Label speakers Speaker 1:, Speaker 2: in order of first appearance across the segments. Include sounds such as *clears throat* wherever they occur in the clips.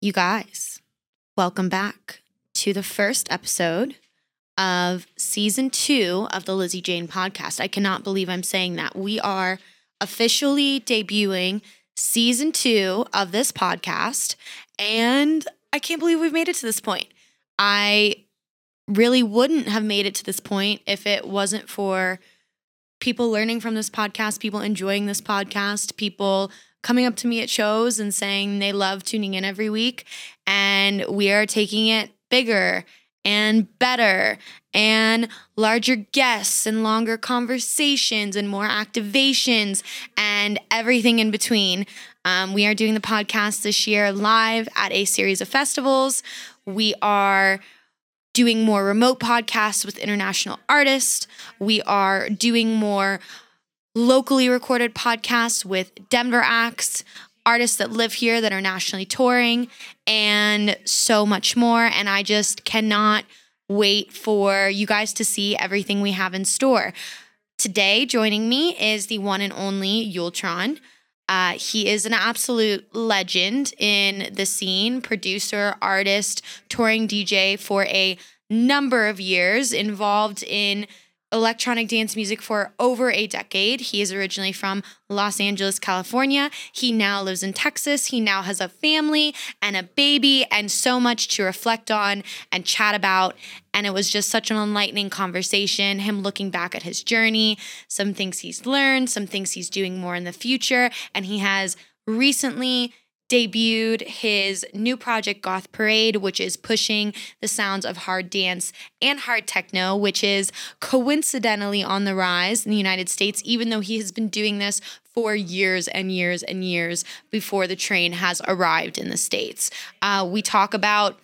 Speaker 1: You guys, welcome back to the first episode of season two of the Lizzie Jane podcast. I cannot believe I'm saying that. We are officially debuting season two of this podcast, and I can't believe we've made it to this point. I really wouldn't have made it to this point if it wasn't for people learning from this podcast, people enjoying this podcast, people coming up to me at shows and saying they love tuning in every week. And we are taking it bigger and better and larger guests and longer conversations and more activations and everything in between. Um, we are doing the podcast this year live at a series of festivals. We are doing more remote podcasts with international artists. We are doing more locally recorded podcasts with Denver acts, artists that live here that are nationally touring, and so much more. And I just cannot wait for you guys to see everything we have in store. Today, joining me is the one and only Yultron. Uh, he is an absolute legend in the scene, producer, artist, touring DJ for a number of years, involved in electronic dance music for over a decade. He is originally from Los Angeles, California. He now lives in Texas. He now has a family and a baby and so much to reflect on and chat about. And it was just such an enlightening conversation. Him looking back at his journey, some things he's learned, some things he's doing more in the future. And he has recently debuted his new project Goth Parade, which is pushing the sounds of hard dance and hard techno, which is coincidentally on the rise in the United States, even though he has been doing this for years and years and years before the train has arrived in the States. Uh, we talk about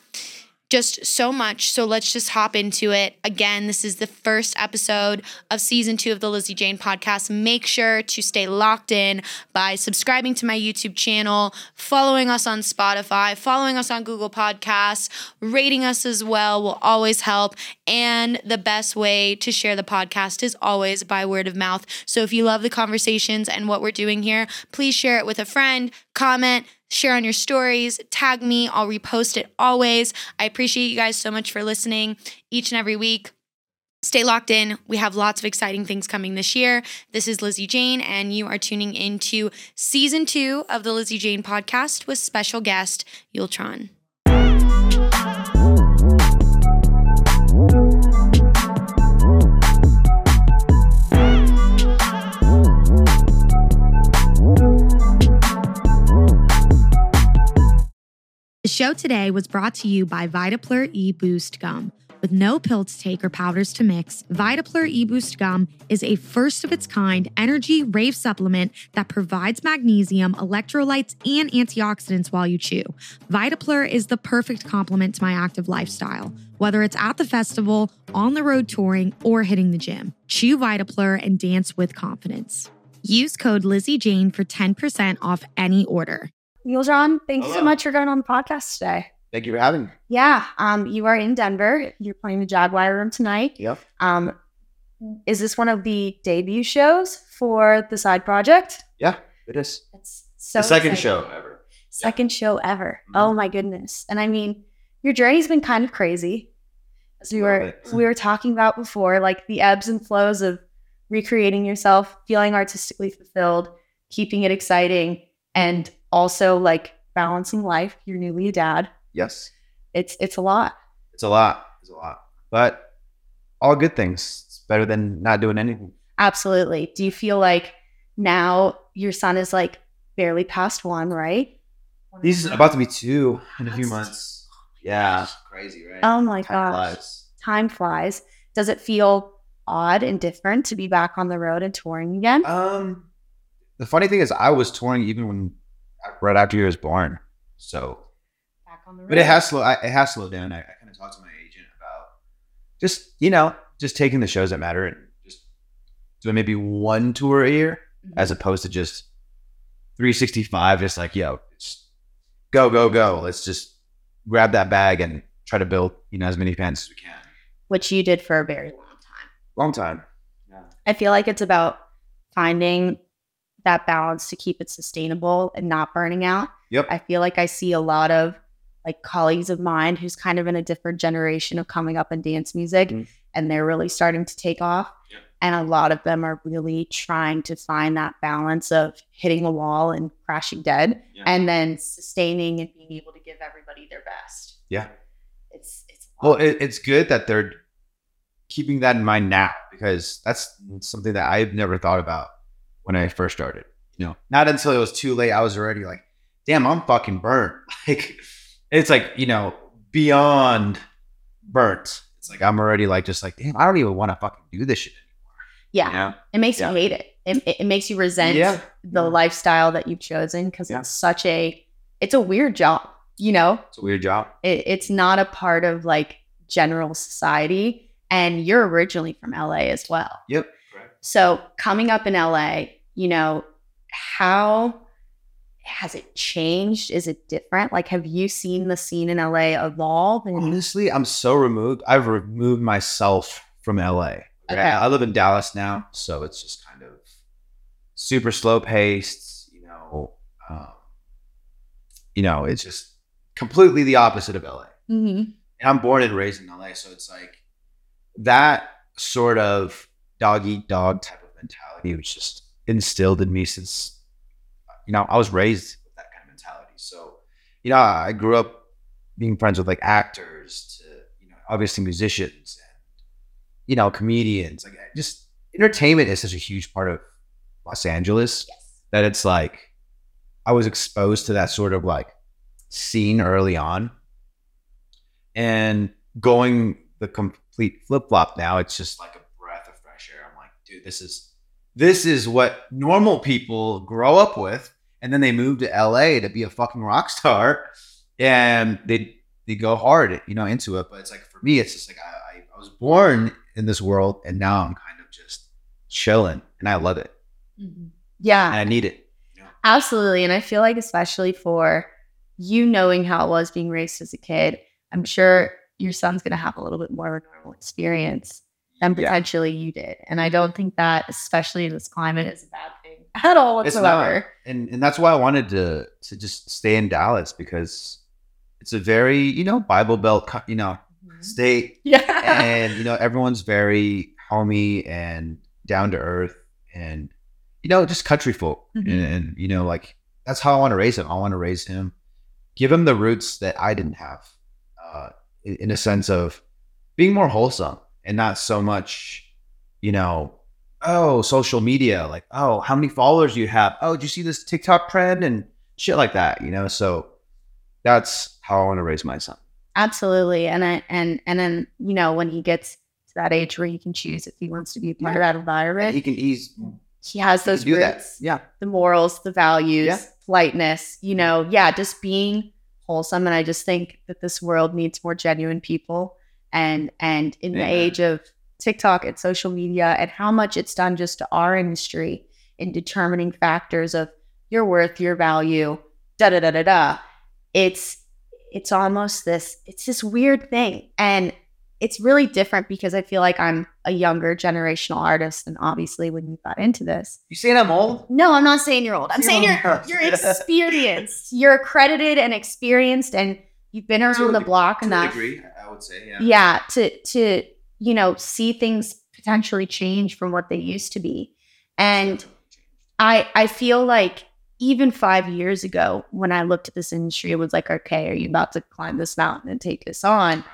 Speaker 1: just so much. So let's just hop into it. Again, this is the first episode of season two of the Lizzie Jane podcast. Make sure to stay locked in by subscribing to my YouTube channel, following us on Spotify, following us on Google Podcasts, rating us as well will always help. And the best way to share the podcast is always by word of mouth. So if you love the conversations and what we're doing here, please share it with a friend, comment, share on your stories, tag me. I'll repost it always. I appreciate you guys so much for listening each and every week. Stay locked in. We have lots of exciting things coming this year. This is Lizzie Jane, and you are tuning into season two of the Lizzie Jane podcast with special guest Yultron. Show today was brought to you by Vitaplur E Boost Gum. With no pill to take or powders to mix, Vitaplur E Boost Gum is a first of its kind energy rave supplement that provides magnesium, electrolytes, and antioxidants while you chew. Vitaplur is the perfect complement to my active lifestyle, whether it's at the festival, on the road touring, or hitting the gym. Chew Vitaplur and dance with confidence. Use code Lizzie Jane for 10% off any order.
Speaker 2: Yultron, thank you so much for going on the podcast today.
Speaker 3: Thank you for having me.
Speaker 2: Yeah, um, you are in Denver. You're playing the Jaguar Room tonight.
Speaker 3: Yep.
Speaker 2: Um, is this one of the debut shows for the side project?
Speaker 3: Yeah, it is.
Speaker 2: It's so
Speaker 3: the second
Speaker 2: exciting.
Speaker 3: show ever.
Speaker 2: Second show ever.
Speaker 3: Mhm.
Speaker 2: Oh my goodness! And I mean, your journey's been kind of crazy, as we were
Speaker 3: it.
Speaker 2: we were talking about before, like the ebbs and flows of recreating yourself, feeling artistically fulfilled, keeping it exciting, and also like balancing life. You're newly a dad.
Speaker 3: Yes.
Speaker 2: It's it's a lot.
Speaker 3: It's a lot. It's a lot. But all good things. It's better than not doing anything.
Speaker 2: Absolutely. Do you feel like now your son is like barely past one, right?
Speaker 3: He's about to be two in a few months. Yeah. It's crazy, right?
Speaker 2: Oh my
Speaker 3: Time
Speaker 2: gosh.
Speaker 3: flies.
Speaker 2: Time flies. Does it feel odd and different to be back on the road and touring again?
Speaker 3: Um, the funny thing is, I was touring even when right after he was born. So,
Speaker 2: back on the
Speaker 3: but it has slow. I, it has slowed down. I, I kind of talked to my agent about just you know just taking the shows that matter and just doing maybe one tour a year
Speaker 2: Mhm.
Speaker 3: as opposed to just 365 just like yo just go go go let's just grab that bag and try to build you know as many fans as we can
Speaker 2: which you did for a very long time.
Speaker 3: long time yeah
Speaker 2: I feel like it's about finding that balance to keep it sustainable and not burning out.
Speaker 3: yep
Speaker 2: I feel like I see a lot of
Speaker 1: like colleagues of mine who's kind of in a different generation of coming up in dance music
Speaker 3: Mhm.
Speaker 1: and they're really starting to take off.
Speaker 3: Yeah.
Speaker 1: And a lot of them are really trying to find that balance of hitting a wall and crashing dead
Speaker 3: Yeah.
Speaker 1: and then sustaining and being able to give everybody their best.
Speaker 3: Yeah.
Speaker 1: It's it's
Speaker 3: Well, it, it's good that they're keeping that in mind now because that's something that I've never thought about when I first started. You know, not until it was too late. I was already like, damn, I'm fucking burnt. *laughs* Like, it's like, you know, beyond burnt. It's like, I'm already like, just like, damn, I don't even want to fucking do this shit
Speaker 1: yeah.
Speaker 3: anymore. You know?
Speaker 1: It makes
Speaker 3: Yeah.
Speaker 1: you hate it. It, it, it makes you resent
Speaker 3: Yeah.
Speaker 1: the
Speaker 3: Yeah.
Speaker 1: lifestyle that you've chosen because
Speaker 3: Yeah.
Speaker 1: it's such a it's a weird job. You know,
Speaker 3: It's a weird job.
Speaker 1: it, it's not a part of like general society, and you're originally from LA as well.
Speaker 3: Yep. Correct.
Speaker 1: So coming up in LA, you know, how has it changed? Is it different? Like, have you seen the scene in LA evolve? And
Speaker 3: Honestly, I'm so removed. I've removed myself from LA. right?
Speaker 1: Okay.
Speaker 3: I live in Dallas now, so it's just kind of super slow paced. You know, um, you know, it's just completely the opposite of LA.
Speaker 1: Mhm.
Speaker 3: And I'm born and raised in LA, so it's like that sort of dog eat dog type of mentality was just instilled in me since you know I was raised with that kind of mentality. So you know I grew up being friends with like actors to you know obviously musicians and you know comedians. Like just entertainment is such a huge part of Los Angeles that it's like I was exposed to that sort of like scene early on. And going the complete flip flop now, it's just like a breath of fresh air. I'm like, dude, this is this is what normal people grow up with, and then they move to LA to be a fucking rock star, and they they go hard, you know, into it. But it's like for me, it's just like I, I, I was born in this world, and now I'm kind of just chilling, and I love it, mm-hmm.
Speaker 1: Yeah.
Speaker 3: and I need it. You know?
Speaker 1: Absolutely. And I feel like, especially for you knowing how it was being raised as a kid, I'm sure your son's going to have a little bit more of a normal experience than
Speaker 3: Yeah.
Speaker 1: potentially you did. And I don't think that, especially in this climate, is a bad thing *laughs* at all whatsoever.
Speaker 3: and and that's why I wanted to to just stay in Dallas because it's a very you know Bible Belt you know state, *laughs*
Speaker 1: Yeah.
Speaker 3: and you know everyone's very homey and down to earth, and you know just country folk,
Speaker 1: Mhm.
Speaker 3: and, and you know like that's how I want to raise him. I want to raise him, give him the roots that I didn't have, uh, in, in a sense of being more wholesome and not so much, you know, oh, social media, like, oh, how many followers do you have? Oh, did you see this TikTok trend and shit like that, you know? So that's how I want to raise my son.
Speaker 1: Absolutely. And I and and then, you know, when he gets to that age where he can choose if he wants to be a part of that environment,
Speaker 3: He can ease
Speaker 1: he has
Speaker 3: he
Speaker 1: those
Speaker 3: do that. Yeah.
Speaker 1: the morals, the values,
Speaker 3: Yeah.
Speaker 1: politeness, you know, yeah, just being wholesome. And I just think that this world needs more genuine people. And and in the age of TikTok and social media and how much it's done just to our industry in determining factors of your worth, your value, da da da da da. It's it's almost this, it's this weird thing. And it's really different because I feel like I'm a younger generational artist. And obviously when you got into this,
Speaker 3: You saying I'm old?
Speaker 1: no, I'm not saying you're old. I'm saying you're you're *laughs* experienced. You're accredited and experienced, and you've been around the block
Speaker 3: To a
Speaker 1: enough.
Speaker 3: degree, I would say, yeah.
Speaker 1: Yeah, to to you know see things potentially change from what they used to be, and I I feel like even five years ago when I looked at this industry, it was like, okay, are you about to climb this mountain and take this on?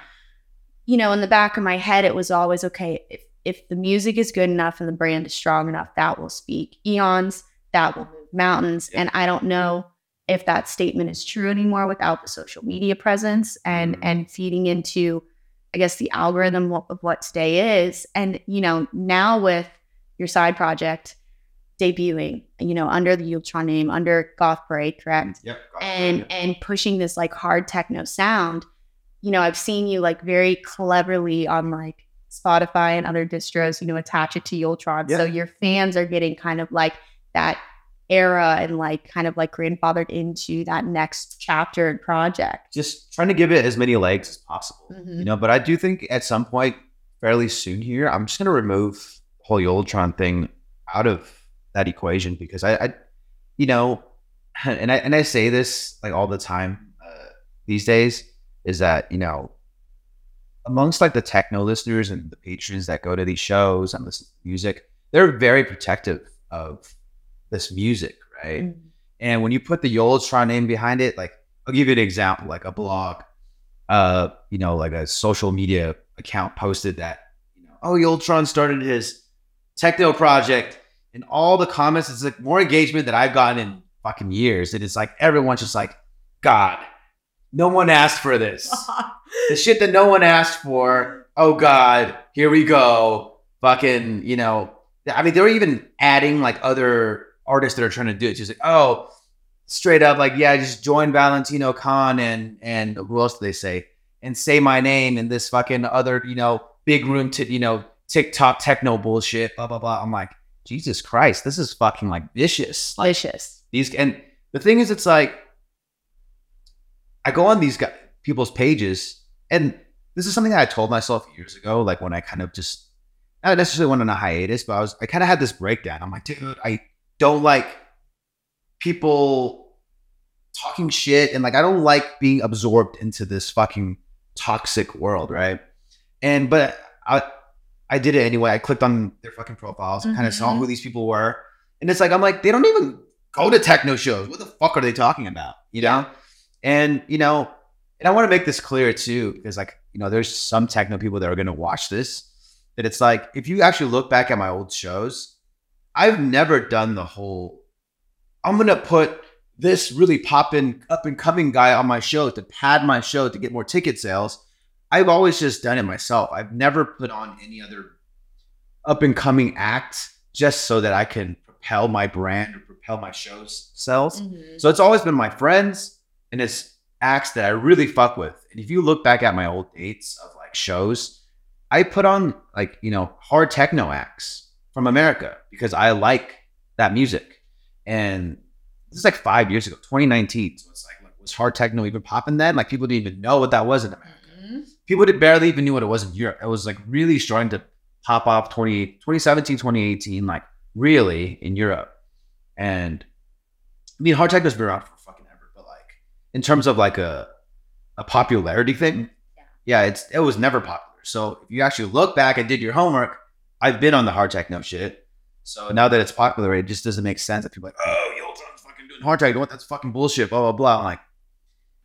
Speaker 1: You know, in the back of my head, it was always okay if if the music is good enough and the brand is strong enough, that will speak eons, that will move mountains. And I don't know if that statement is true anymore without the social media presence and
Speaker 3: Mhm.
Speaker 1: and feeding into, I guess, the algorithm of what today is. And you know, now with your side project debuting, you know, under the Yultron name, under Goth Parade, correct?
Speaker 3: Yep.
Speaker 1: and and pushing this like hard techno sound you know i've seen you like very cleverly on like spotify and other distros you know attach it to Yultron. so your fans are getting kind of like that era and like kind of like grandfathered into that next chapter and project
Speaker 3: just trying to give it as many legs as possible.
Speaker 1: Mhm.
Speaker 3: You know, but I do think at some point, fairly soon here, I'm just gonna remove the whole Yultron thing out of that equation because I, I you know, *laughs* and I and I say this like all the time. Uh, these days is that you know amongst like the techno listeners and the patrons that go to these shows and listen to music, they're very protective of this music, right?
Speaker 1: Mm.
Speaker 3: And when you put the Yultron name behind it, like I'll give you an example, like a blog, uh, you know, like a social media account posted that, you know, oh, Yultron started his techno project, and all the comments, it's like more engagement that I've gotten in fucking years. And it's like everyone's just like, God, no one asked for this. *laughs* the shit that no one asked for. Oh God, here we go. Fucking, you know. I mean, they were even adding like other artists that are trying to do it. She's like, oh, straight up, like, yeah, just join Valentino Khan and and who else do they say? And say my name in this fucking other, you know, big room to, you know, TikTok techno bullshit, blah blah blah. I'm like, Jesus Christ, this is fucking like vicious.
Speaker 1: Delicious.
Speaker 3: these and the thing is, it's like I go on these guys, people's pages, and this is something that I told myself years ago, like when I kind of just not necessarily went on a hiatus, but I was I kind of had this breakdown. I'm like, dude, I don't like people talking shit, and like I don't like being absorbed into this fucking toxic world, right? And but I I did it anyway. I clicked on their fucking profiles, and kind of saw
Speaker 1: mm-hmm.
Speaker 3: who these people were, and it's like I'm like they don't even go to techno shows. What the fuck are they talking about? You know? And you know, and I want to make this clear too, because like you know, there's some techno people that are gonna watch this. That it's like if you actually look back at my old shows, I've never done the whole. I'm gonna put this really poppin' up and coming guy on my show to pad my show to get more ticket sales. I've always just done it myself. I've never put on any other up and coming act just so that I can propel my brand or propel my show's sales. Mm-hmm. So it's always been my friends and it's acts that I really fuck with. And if you look back at my old dates of like shows, I put on like, you know, hard techno acts from America because I like that music. And this is like five years ago, 2019. So it's like, was hard techno even popping then? Like people didn't even know what that was in America. Mm-hmm. People did barely even knew what it was in Europe. It was like really starting to pop off 20, 2017, 2018, like really in Europe. And I mean, hard techno's been around for fucking ever, but like in terms of like a a popularity thing,
Speaker 1: Yeah.
Speaker 3: yeah, it's it was never popular. So if you actually look back and did your homework, I've been on the hard techno shit. So now that it's popular, it just doesn't make sense that people are like, oh, Yultron's fucking doing hard techno. What? That's fucking bullshit. Blah blah blah. I'm like,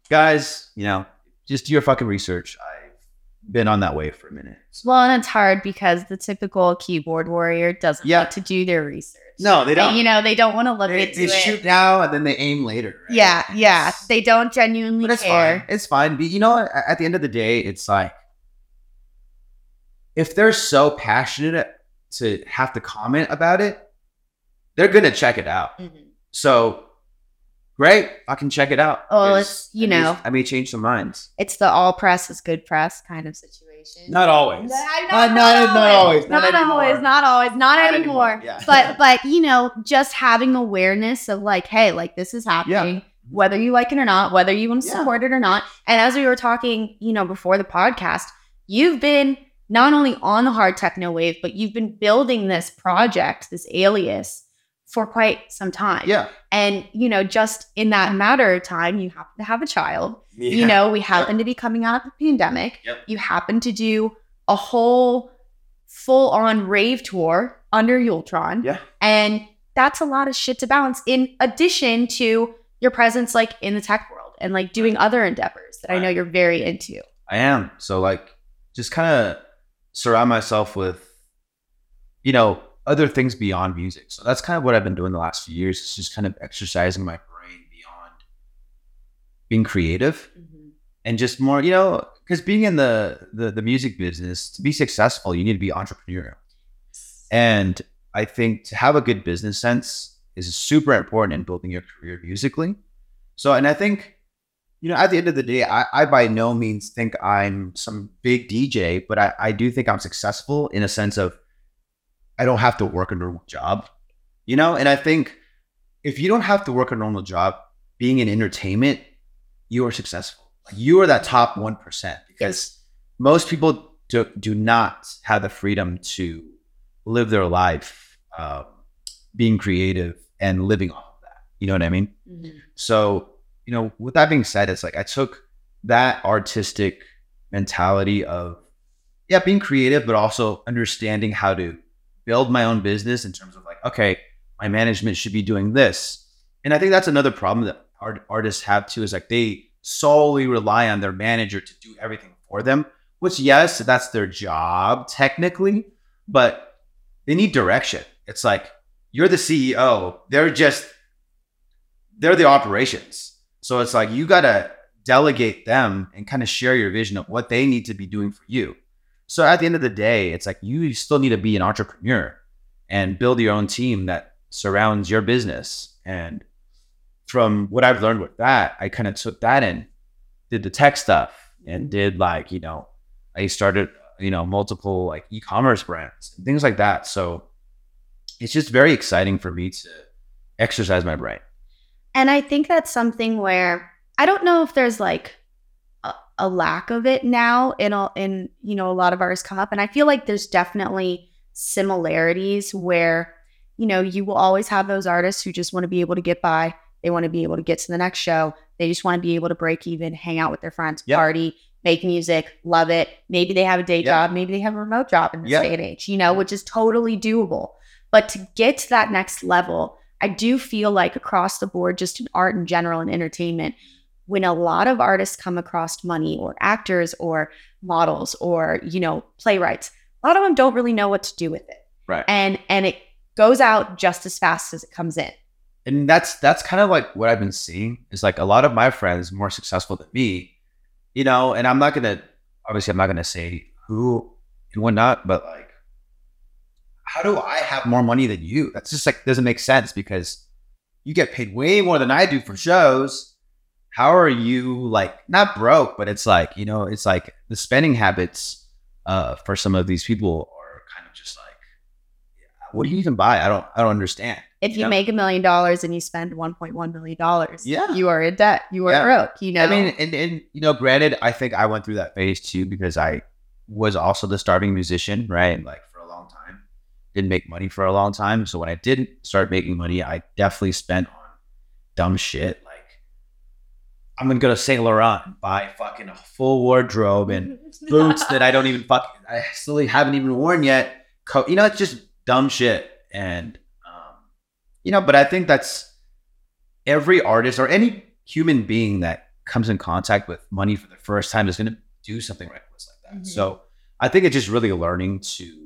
Speaker 3: guys, you know, just do your fucking research. I've been on that way for a minute. So-
Speaker 1: Well, and it's hard because the typical keyboard warrior doesn't
Speaker 3: Yeah.
Speaker 1: like to do their research.
Speaker 3: No, they don't.
Speaker 1: you know, they don't want to look
Speaker 3: they,
Speaker 1: into
Speaker 3: they
Speaker 1: it.
Speaker 3: shoot now and then they aim later. right?
Speaker 1: Yeah, yeah. They don't genuinely
Speaker 3: But it's
Speaker 1: care.
Speaker 3: fine. It's fine. But you know, at the end of the day, it's like if they're so passionate to have to comment about it, they're gonna check it out.
Speaker 1: Mhm.
Speaker 3: So great, I can check it out.
Speaker 1: Oh,
Speaker 3: because
Speaker 1: it's- you know.
Speaker 3: I may change some minds.
Speaker 1: It's the all press is good press kind of situation.
Speaker 3: Not always.
Speaker 1: No,
Speaker 3: Not- not- not always, not
Speaker 1: Not,
Speaker 3: anymore.
Speaker 1: always. Not always. Not,
Speaker 3: Not
Speaker 1: anymore.
Speaker 3: anymore, yeah.
Speaker 1: But but you know, just having awareness of like, hey, like this is happening, whether you like it or not, whether you want to
Speaker 3: Yeah.
Speaker 1: support it or not. And as we were talking, you know, before the podcast, you've been not only on the hard techno wave, but you've been building this project, this alias, for quite some time.
Speaker 3: Yeah.
Speaker 1: And you know, just in that matter of time, you happen to have a child you know, we happen to be coming out of the pandemic.
Speaker 3: Yep.
Speaker 1: You happen to do a whole full on rave tour under Yultron.
Speaker 3: Yeah.
Speaker 1: And that's a lot of shit to balance in addition to your presence like in the tech world and like doing other endeavors that I know you're very into.
Speaker 3: I am. So like just kind of surround myself with you know, other things beyond music. So that's kind of what I've been doing the last few years. It's just kind of exercising my brain beyond being creative mm-hmm. and just more, you know, because being in the, the the music business, to be successful, you need to be entrepreneurial. And I think to have a good business sense is super important in building your career musically. So, and I think, you know, at the end of the day, I, I by no means think I'm some big DJ, but I, I do think I'm successful in a sense of I don't have to work a normal job, you know? And I think if you don't have to work a normal job, being in entertainment, you are successful. Like you are that top 1% because most people do, do not have the freedom to live their life um, being creative and living off of that. You know what I mean? So, you know, with that being said, it's like I took that artistic mentality of yeah, being creative, but also understanding how to build my own business in terms of like, okay, my management should be doing this. And I think that's another problem that art- artists have too is like they solely rely on their manager to do everything for them, which, yes, that's their job technically, but they need direction. It's like you're the CEO, they're just, they're the operations. So it's like you got to delegate them and kind of share your vision of what they need to be doing for you. So at the end of the day, it's like you still need to be an entrepreneur and build your own team that surrounds your business. And from what I've learned with that, I kind of took that and did the tech stuff and did like, you know, I started, you know, multiple like e-commerce brands things like that. So it's just very exciting for me to exercise my brain.
Speaker 1: And I think that's something where I don't know if there's like a, a lack of it now in a, in you know a lot of artists come up, and I feel like there's definitely similarities where you know you will always have those artists who just want to be able to get by. They want to be able to get to the next show. They just want to be able to break even, hang out with their friends,
Speaker 3: Yep.
Speaker 1: party, make music, love it. Maybe they have a day
Speaker 3: Yep.
Speaker 1: job, maybe they have a remote job in this
Speaker 3: Yep.
Speaker 1: day and age, you know, which is totally doable. But to get to that next level, I do feel like across the board, just in art in general and entertainment, when a lot of artists come across money or actors or models or, you know, playwrights, a lot of them don't really know what to do with it.
Speaker 3: Right.
Speaker 1: And and it goes out just as fast as it comes in.
Speaker 3: and that's that's kind of like what I've been seeing is like a lot of my friends more successful than me, you know, and I'm not gonna obviously I'm not gonna say who and whatnot, but like how do I have more money than you? That's just like doesn't make sense because you get paid way more than I do for shows. How are you like not broke, but it's like, you know, it's like the spending habits uh for some of these people are kind of just like yeah, what do you even buy? I don't I don't understand.
Speaker 1: If you
Speaker 3: Yeah.
Speaker 1: make a million dollars and you spend 1.1 million dollars,
Speaker 3: Yeah.
Speaker 1: you are in debt. You are
Speaker 3: Yeah.
Speaker 1: broke. You know.
Speaker 3: I mean, and, and you know, granted, I think I went through that phase too because I was also the starving musician, right? Like for a long time, didn't make money for a long time. So when I didn't start making money, I definitely spent on dumb shit. Like I'm gonna go to Saint Laurent and buy fucking a full wardrobe and *laughs* boots that I don't even fuck I still haven't even worn yet. Co- you know, it's just dumb shit. And um, you know, but I think that's every artist or any human being that comes in contact with money for the first time is going to do something reckless like that.
Speaker 1: Mhm.
Speaker 3: So I think it's just really learning to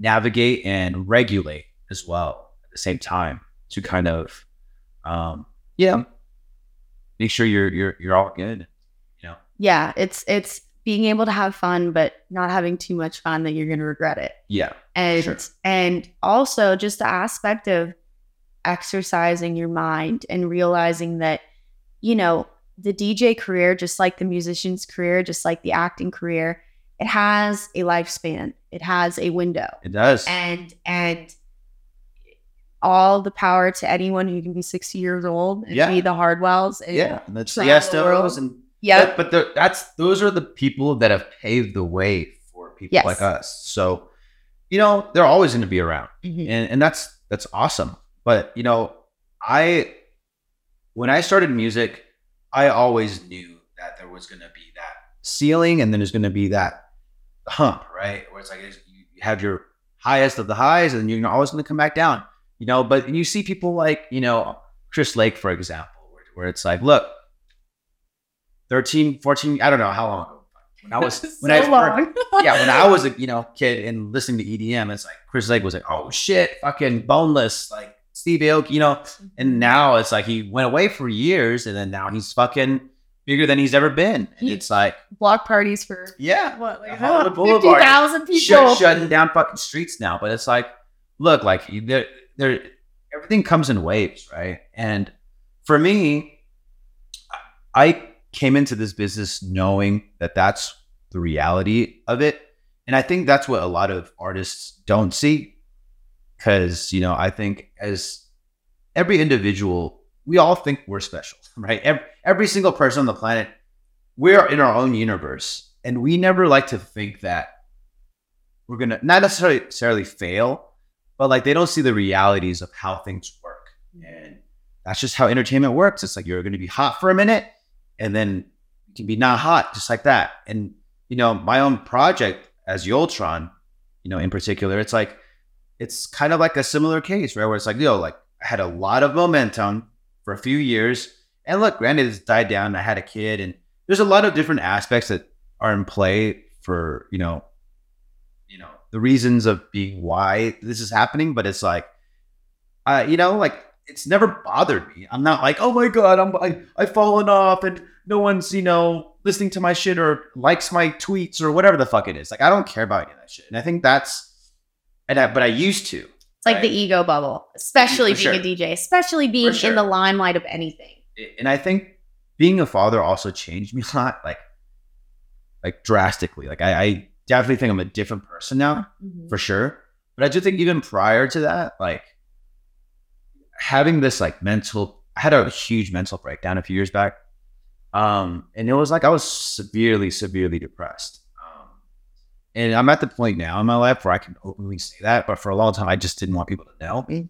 Speaker 3: navigate and regulate as well at the same time to kind of, um, yeah, make sure you're you're you're all good. You know,
Speaker 1: yeah, it's it's being able to have fun, but not having too much fun that you're going to regret it.
Speaker 3: yeah,
Speaker 1: and
Speaker 3: Sure.
Speaker 1: and also just the aspect of exercising your mind and realizing that you know the DJ career just like the musician's career just like the acting career it has a lifespan it has a window
Speaker 3: it does.
Speaker 1: and and all the power to anyone who can be 60 years old and
Speaker 3: Yeah.
Speaker 1: be the hardwells and
Speaker 3: yeah, and the
Speaker 1: travel the world.
Speaker 3: Tiestos and
Speaker 1: yeah
Speaker 3: But, that's those are the people that have paved the way for people
Speaker 1: Yes.
Speaker 3: like us. So, you know, they're always going to be around,
Speaker 1: Mhm.
Speaker 3: and and that's that's awesome. But you know, I when I started music, I always knew that there was going to be that ceiling, and then there's going to be that hump, right? Where it's like you have your highest of the highs, and you're always going to come back down. You know, but you see people like you know Chris Lake, for example, where, where it's like, look, 13, 14, I don't know how long ago. When I was *laughs* when I
Speaker 1: long.
Speaker 3: yeah, when I was a you know kid and listening to EDM, it's like Chris Lake was like, oh shit, fucking boneless, like Steve Aoki, you know. And mm-hmm. now it's like he went away for years, and then now he's fucking bigger than he's ever been. And
Speaker 1: He-
Speaker 3: it's like,
Speaker 1: block parties for
Speaker 3: yeah,
Speaker 1: what like
Speaker 3: Hollywood *laughs* Boulevard.
Speaker 1: 50,000 people
Speaker 3: shut, shutting down fucking streets now. But it's like, look, like there, there, everything comes in waves, right? And for me, I came into this business knowing that that's the reality of it, and I think that's what a lot of artists don't see, because you know, I think as every individual, we all think we're special, right? Every, every single person on the planet, we're in our own universe, and we never like to think that we're gonna not necessarily necessarily fail, but like they don't see the realities of how things work, mm-hmm. and that's just how entertainment works. It's like you're gonna be hot for a minute, and then it can be not hot, just like that. And you know, my own project as Yultron, you know, in particular, it's like it's kind of like a similar case, right? Where it's like, yo, like I had a lot of momentum for a few years. And look, granted, it's died down. I had a kid, and there's a lot of different aspects that are in play for, you know, you know, the reasons of being why this is happening. But it's like, uh, you know, like it's never bothered me. I'm not like, oh my god, I'm I, I've fallen off and no one's, you know, listening to my shit or likes my tweets or whatever the fuck it is. Like I don't care about any of that shit. And I think that's and I, but I used to.
Speaker 1: It's like
Speaker 3: Right.
Speaker 1: the ego bubble, especially
Speaker 3: For
Speaker 1: being
Speaker 3: sure.
Speaker 1: a DJ, especially being
Speaker 3: sure.
Speaker 1: in the limelight of anything.
Speaker 3: And I think being a father also changed me a lot, like like drastically. Like I, I definitely think I'm a different person now, for sure. But I do think even prior to that, like having this like mental I had a huge mental breakdown a few years back. Um, and it was like I was severely, severely depressed. Um, and I'm at the point now in my life where I can openly say that, but for a long time I just didn't want people to know. Me.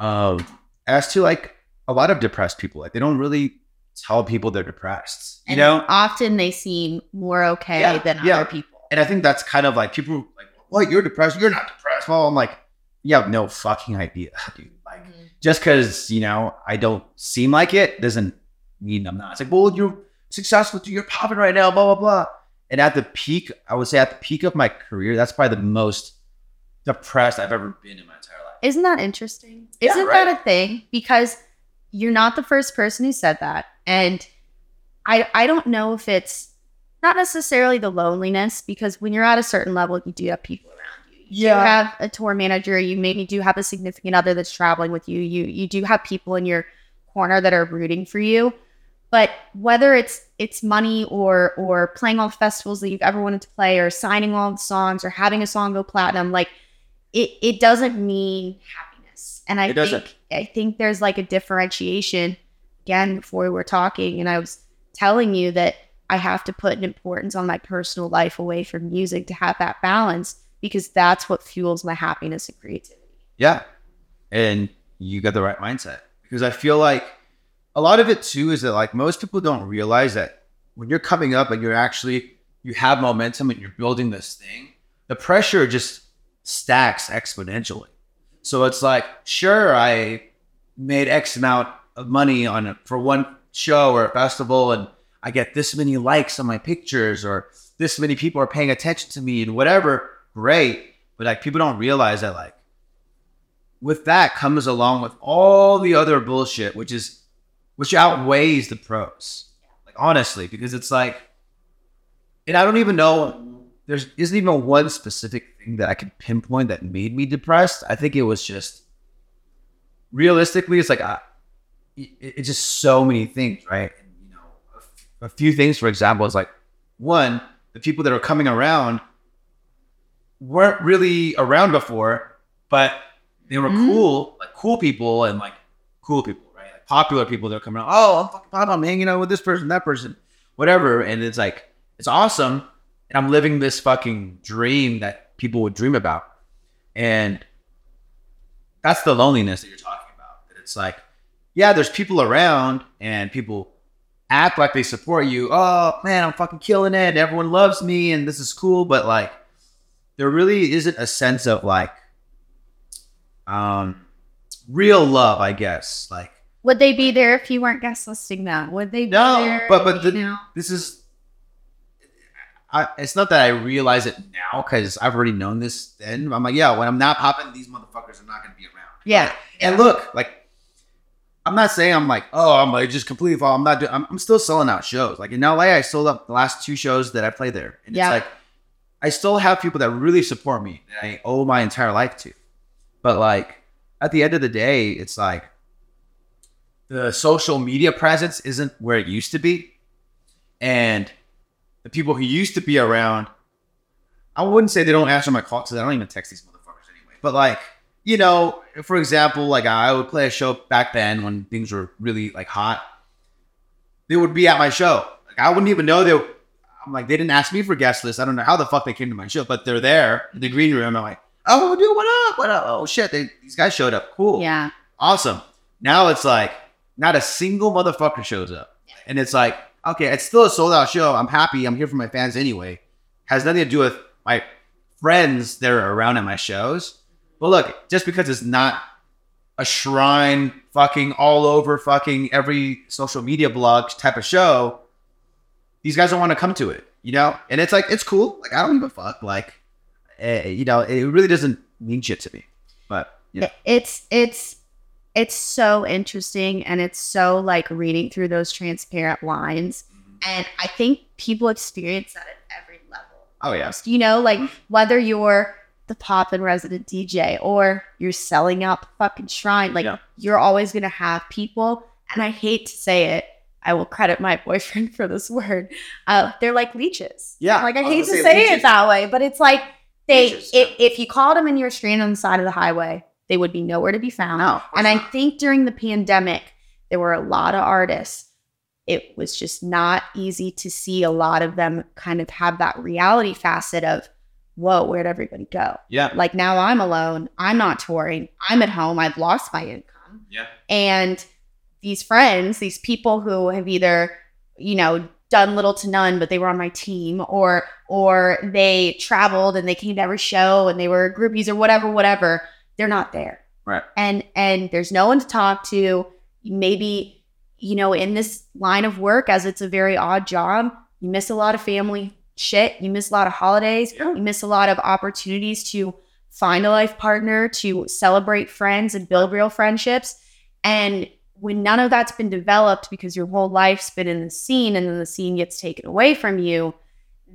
Speaker 3: Um, as to like a lot of depressed people, like they don't really tell people they're depressed. You
Speaker 1: And
Speaker 3: know?
Speaker 1: often they seem more okay
Speaker 3: Yeah,
Speaker 1: than
Speaker 3: yeah.
Speaker 1: other people.
Speaker 3: And I think that's kind of like people like, what, you're depressed? You're not depressed. Well, I'm like, you have no fucking idea, *laughs* dude. Like, mm-hmm. just because, you know, I don't seem like it doesn't mean I'm not. It's like, well, you're successful, Dude. you're popping right now, blah, blah, blah. And at the peak, I would say at the peak of my career, that's probably the most depressed I've ever been in my entire life.
Speaker 1: Isn't that interesting?
Speaker 3: Yeah,
Speaker 1: Isn't
Speaker 3: right.
Speaker 1: that a thing? Because you're not the first person who said that. And I I don't know if it's not necessarily the loneliness, because when you're at a certain level, you do have people around you. You
Speaker 3: Yeah.
Speaker 1: do have a tour manager, you maybe do have a significant other that's traveling with you. You you do have people in your corner that are rooting for you. But whether it's it's money or or playing all the festivals that you've ever wanted to play or signing all the songs or having a song go platinum, like it it doesn't mean happiness. And I
Speaker 3: It
Speaker 1: think
Speaker 3: doesn't.
Speaker 1: I think there's like a differentiation again before we were talking and I was telling you that I have to put an importance on my personal life away from music to have that balance because that's what fuels my happiness and creativity.
Speaker 3: Yeah. And you got the right mindset because I feel like a lot of it too is that like most people don't realize that when you're coming up and you're actually you have momentum and you're building this thing, the pressure just stacks exponentially. So it's like, sure, I made X amount of money on a, for one show or a festival, and I get this many likes on my pictures, or this many people are paying attention to me, and whatever. Great, but like people don't realize that like with that comes along with all the other bullshit, which is which outweighs the pros. Like honestly, because it's like, and I don't even know. There's isn't even one specific thing that I can pinpoint that made me depressed. I think it was just realistically, it's like I, it, it's just so many things, right? And, you know, a, f- a few things, for example, is like one, the people that are coming around weren't really around before, but they were
Speaker 1: Mm.
Speaker 3: cool, like cool people and like cool people, right? Like popular people that are coming out. Oh, I'm fucking I'm hanging out with this person, that person, whatever. And it's like, it's awesome. And I'm living this fucking dream that people would dream about. And that's the loneliness that you're talking about. That it's like, yeah, there's people around and people act like they support you. Oh man, I'm fucking killing it. Everyone loves me and this is cool. But like, there really isn't a sense of like, um, real love, I guess. Like,
Speaker 1: Would they be there if you weren't guest listing that? Would they be
Speaker 3: No,
Speaker 1: there?
Speaker 3: but- but
Speaker 1: you know?
Speaker 3: this is I, it's not that I realize it now because I've already known this then. I'm like, yeah, when I'm not popping, these motherfuckers are not going to be around.
Speaker 1: Yeah.
Speaker 3: And look, like, I'm not saying I'm like, oh, I'm like just completely fall. I'm not doing. I'm, I'm still selling out shows. Like in LA, I sold out the last two shows that I played there, and
Speaker 1: Yeah.
Speaker 3: it's like I still have people that really support me that I owe my entire life to. But like at the end of the day, it's like the social media presence isn't where it used to be, and the people who used to be around, I wouldn't say they don't answer my calls because I don't even text these motherfuckers anyway. But like, you know, for example, like I would play a show back then when things were really like hot. They would be at my show. Like I wouldn't even know they. Were, I'm like, they didn't ask me for guest list. I don't know how the fuck they came to my show, but they're there in the green room. I'm like, oh, dude, what up? What up? Oh shit, they, these guys showed up. Cool
Speaker 1: Yeah.
Speaker 3: awesome. Now it's like not a single motherfucker shows up, and it's like okay, it's still a sold out show. I'm happy. I'm here for my fans anyway. Has nothing to do with my friends that are around at my shows. But look, just because it's not a shrine fucking all over fucking every social media blog type of show, these guys don't want to come to it, you know? And it's like, it's cool. Like, I don't give a fuck. Like, eh, you know, it really doesn't mean shit to me. But, yeah.
Speaker 1: It's it's it's so interesting and it's so like reading through those transparent lines. And I think people experience that at every level.
Speaker 3: Oh, yeah.
Speaker 1: You know, like whether you're the pop and resident DJ or you're selling out the fucking shrine, like
Speaker 3: Yeah.
Speaker 1: you're always gonna have people, and I hate to say it, I will credit my *laughs* boyfriend for this word. Uh, they're like leeches.
Speaker 3: Yeah,
Speaker 1: Like I,
Speaker 3: I
Speaker 1: hate to say,
Speaker 3: say
Speaker 1: it that way, but it's like they
Speaker 3: Leeches,
Speaker 1: if,
Speaker 3: yeah.
Speaker 1: if you called them and you were stranded on the side of the highway, they would be nowhere to be found.
Speaker 3: No,
Speaker 1: and I think during the pandemic, there were a lot of artists. It was just not easy to see a lot of them kind of have that reality facet of, whoa, where'd everybody go?
Speaker 3: Yeah.
Speaker 1: Like now I'm alone. I'm not touring. I'm at home. I've lost my income.
Speaker 3: Yeah.
Speaker 1: And these friends, these people who have either, you know, done little to none, but they were on my team, or or they traveled and they came to every show and they were groupies or whatever, whatever. They're not there.
Speaker 3: Right.
Speaker 1: And and there's no one to talk to. Maybe, you know, in this line of work, as it's a very odd job, you miss a lot of family shit. You miss a lot of holidays.
Speaker 3: Yeah.
Speaker 1: You miss a lot of opportunities to find a life partner, to celebrate friends and build real friendships. And when none of that's been developed because your whole life's been in the scene and then the scene gets taken away from you,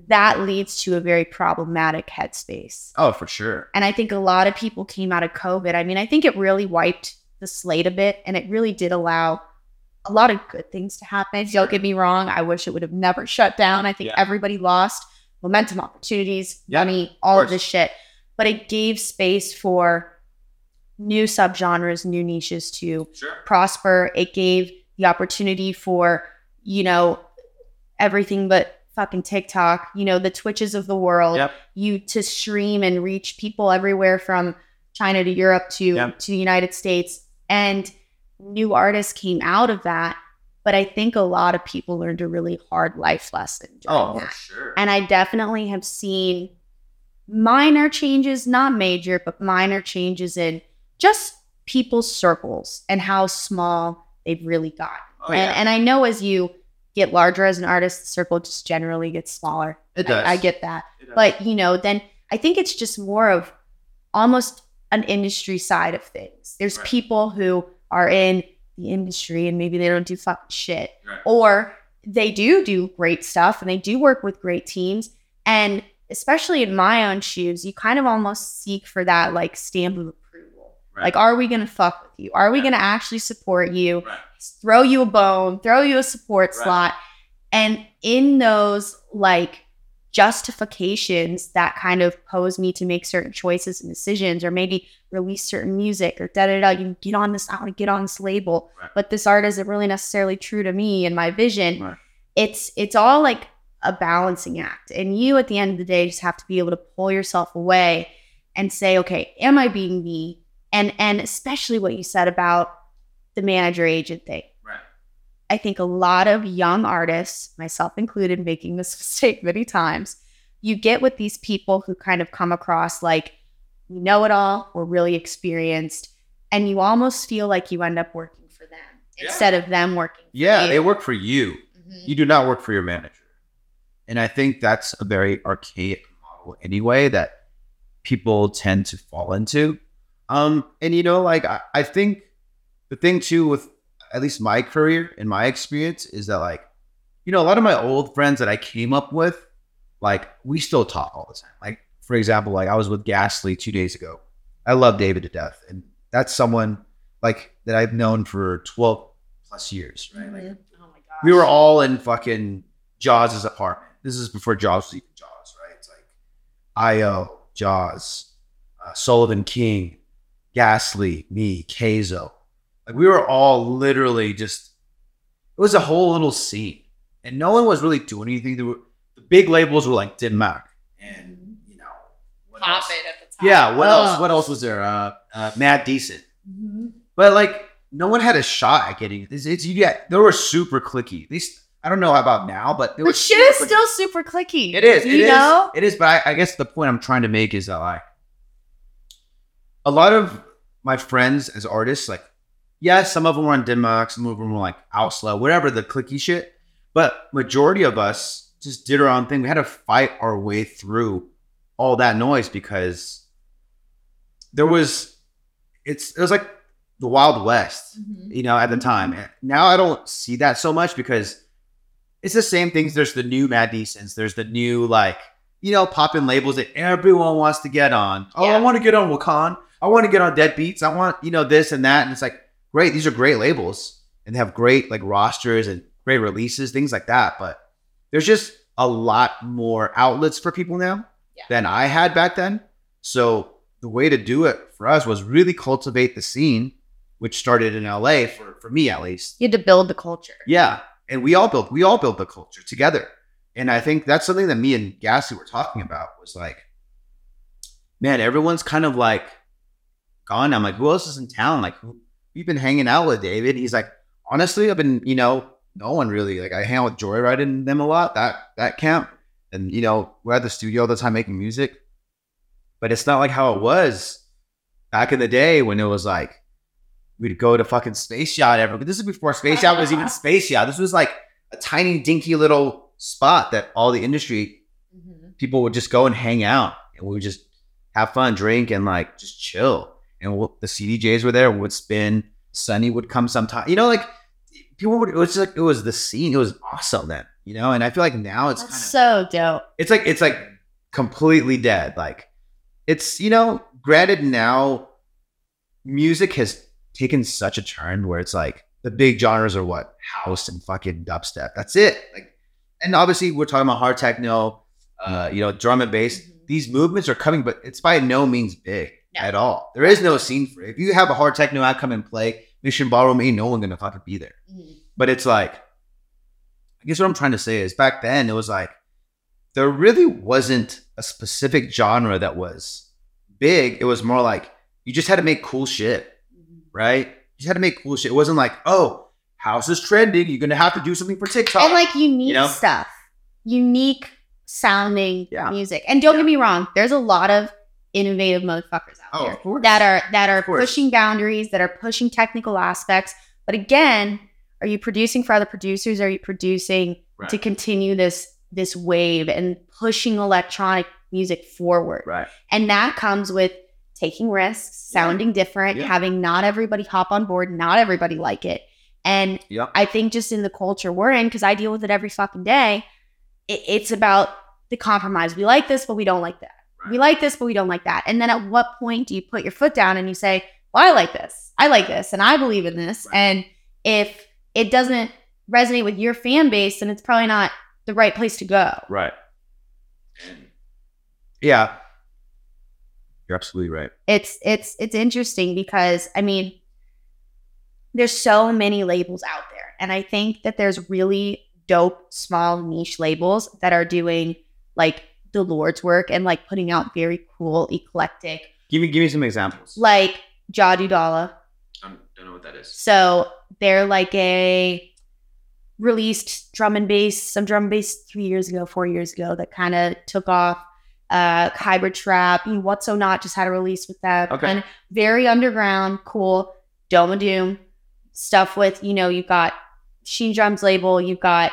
Speaker 1: that leads to a very problematic headspace.
Speaker 3: Oh, for sure.
Speaker 1: And I think a lot of people came out of COVID. I mean, I think it really wiped the slate a bit and it really did allow a lot of good things to happen. Don't get me wrong. I wish it would have never shut down. I think
Speaker 3: Yeah.
Speaker 1: everybody lost momentum, opportunities,
Speaker 3: Yeah,
Speaker 1: money, all of
Speaker 3: course.
Speaker 1: this shit. But it gave space for new subgenres, new niches to
Speaker 3: Sure.
Speaker 1: prosper. It gave the opportunity for, you know, everything but fucking TikTok, you know, the Twitches of the world,
Speaker 3: Yep.
Speaker 1: you to stream and reach people everywhere from China to Europe to
Speaker 3: Yep.
Speaker 1: to the United States. And new artists came out of that. But I think a lot of people learned a really hard life lesson.
Speaker 3: Oh,
Speaker 1: that.
Speaker 3: sure.
Speaker 1: And I definitely have seen minor changes, not major, but minor changes in just people's circles and how small they've really got.
Speaker 3: Oh,
Speaker 1: and,
Speaker 3: yeah.
Speaker 1: and I know as you get larger as an artist, the circle just generally gets smaller.
Speaker 3: It
Speaker 1: I-
Speaker 3: does.
Speaker 1: I, get that. But, you know, then I think it's just more of almost an industry side of things. There's
Speaker 3: Right.
Speaker 1: people who are in the industry and maybe they don't do fucking shit
Speaker 3: Right.
Speaker 1: or they do do great stuff and they do work with great teams and especially in my own shoes you kind of almost seek for that like stamp of approval
Speaker 3: Right.
Speaker 1: like are we gonna fuck with you are we
Speaker 3: Right.
Speaker 1: gonna actually support you
Speaker 3: Right.
Speaker 1: Throw you a bone throw you a support
Speaker 3: Right.
Speaker 1: slot and in those like justifications that kind of pose me to make certain choices and decisions or maybe release certain music or da da da you get on this i want to get on this label
Speaker 3: Right.
Speaker 1: but this art isn't really necessarily true to me and my vision
Speaker 3: Right.
Speaker 1: it's it's all like a balancing act and you at the end of the day just have to be able to pull yourself away and say okay am i being me and and especially what you said about the manager agent thing
Speaker 3: Right.
Speaker 1: I think a lot of young artists, myself included, making this *laughs* mistake many times, you get with these people who kind of come across like, we know it all, we're really experienced, and you almost feel like you end up working for them
Speaker 3: Yeah.
Speaker 1: instead of them working for
Speaker 3: Yeah,
Speaker 1: you.
Speaker 3: they work for you.
Speaker 1: Mhm.
Speaker 3: You do not work for your manager. And I think that's a very archaic model anyway that people tend to fall into. Um, and you know, like I, I think the thing too with at least my career and my experience is that like, you know, a lot of my old friends that I came up with, like we still talk all the time. Like, for example, like I was with Ghastly two days ago. I love David to death. And that's someone like that I've known for 12 plus years, right? Like,
Speaker 1: Mhm. Oh my gosh.
Speaker 3: we were all in fucking Jauz' apartment. This is before Jauz was even Jauz, right? It's like Io, Jauz, uh, Sullivan King, Ghastly, me, Kayzo. Like we were all literally just. It was a whole little scene, and no one was really doing anything. There were, the big labels were like Dim Mak, and you know, what
Speaker 4: Pop
Speaker 3: else?
Speaker 4: it at the top.
Speaker 3: Yeah, what
Speaker 1: Ugh.
Speaker 3: else? What else was there? Uh, uh, Mad Decent.
Speaker 1: Mhm.
Speaker 3: But like, no one had a shot at getting it's, it's yeah. They were super clicky. They, st- I don't know about now, but it
Speaker 1: But
Speaker 3: was
Speaker 1: shit is
Speaker 3: super-
Speaker 1: still super clicky.
Speaker 3: It is.
Speaker 1: You
Speaker 3: it is,
Speaker 1: know?
Speaker 3: It is. But I, I guess the point I'm trying to make is that like a lot of my friends as artists, like yes, some of them were on Dim Mak, some of them were like Owsla, whatever the clicky shit. But majority of us just did our own thing. We had to fight our way through all that noise because there was it's it was like the Wild West mm-hmm. you know, at the mm-hmm. time. Now I don't see that so much because it's the same things. There's the new Mad Decents. There's the new like, you know, popping labels that everyone wants to get on. Oh, I want to get on Wakaan. I want to get on Deadbeats. I want, you know, this and that. And it's like, great. These are great labels and they have great like rosters and great releases, things like that. But there's just a lot more outlets for people now
Speaker 1: Yeah.
Speaker 3: than I had back then. So the way to do it for us was really cultivate the scene, which started in LA for, for me at least.
Speaker 1: You had to build the culture.
Speaker 3: Yeah. And we all built we all built the culture together. And I think that's something that me and Gassy were talking about was like, man, everyone's kind of like gone. I'm like, who else is in town? Like who we've been hanging out with David. He's like, honestly, I've been, you know, no one really. Like I hang out with Joyride and them a lot, that that camp. And you know, we're at the studio all the time making music. But it's not like how it was back in the day when it was like we'd go to fucking Space Yacht ever. But This is before Space Yacht was even *laughs* Space Yacht. This was like a tiny, dinky little spot that all the industry mm-hmm. people would just go and hang out, and we would just have fun, drink, and like just chill. And we'll, the CDJs were there, would spin. Sunny would come sometime. You know, like people would. It was just like it was the scene. It was awesome then. You know, and I feel like now it's kind of
Speaker 1: so dope.
Speaker 3: it's like it's like completely dead like it's you know granted now music has taken such a turn where it's like the big genres are what house and fucking dubstep that's it like and obviously we're talking about hard techno uh you know drum and bass
Speaker 1: Mhm.
Speaker 3: these movements are coming but it's by no means big
Speaker 1: No.
Speaker 3: at all there is no scene for it if you have a hard techno act come and play mission ballroom ain't no one gonna fucking be there mm-hmm. but it's like, I guess what I'm trying to say is back then it was like there really wasn't a specific genre that was big. It was more like you just had to make cool shit, mm-hmm. right? You just had to make cool shit. It wasn't like, oh, house is trending. You're gonna have to do something for TikTok.
Speaker 1: And like unique
Speaker 3: You know?
Speaker 1: stuff, unique sounding
Speaker 3: Yeah.
Speaker 1: music. And don't get me wrong, there's a lot of innovative motherfuckers out
Speaker 3: Oh,
Speaker 1: there that are that are pushing boundaries, that are pushing technical aspects. But again, are you producing for other producers? Are you producing
Speaker 3: Right.
Speaker 1: to continue this this wave and pushing electronic music forward?
Speaker 3: right.
Speaker 1: And that comes with taking risks,
Speaker 3: Yeah.
Speaker 1: sounding different,
Speaker 3: Yeah.
Speaker 1: having not everybody hop on board, not everybody like it. And
Speaker 3: Yep.
Speaker 1: I think just in the culture we're in, because I deal with it every fucking day, it, it's about the compromise. We like this, but we don't like that. We like this, but we don't like that. And then at what point do you put your foot down and you say, well, I like this. I like this and I believe in this.
Speaker 3: Right.
Speaker 1: And if it doesn't resonate with your fan base, then it's probably not the right place to go.
Speaker 3: Right. Yeah. You're absolutely right.
Speaker 1: it's it's it's interesting because I mean, there's so many labels out there, and I think that there's really dope small niche labels that are doing like the Lord's work and like putting out very cool eclectic,
Speaker 3: Give me give me some examples.
Speaker 1: like Jadu Dalla.
Speaker 3: I don't, don't know what that is.
Speaker 1: So they're like a released drum and bass, some drum and bass three years ago, four years ago that kind of took off. Uh, hybrid trap, you know, What So Not just had a release with that.
Speaker 3: Okay.
Speaker 1: And very underground, cool. Dome of Doom stuff with, you know, you've got Sheen Drums label, you've got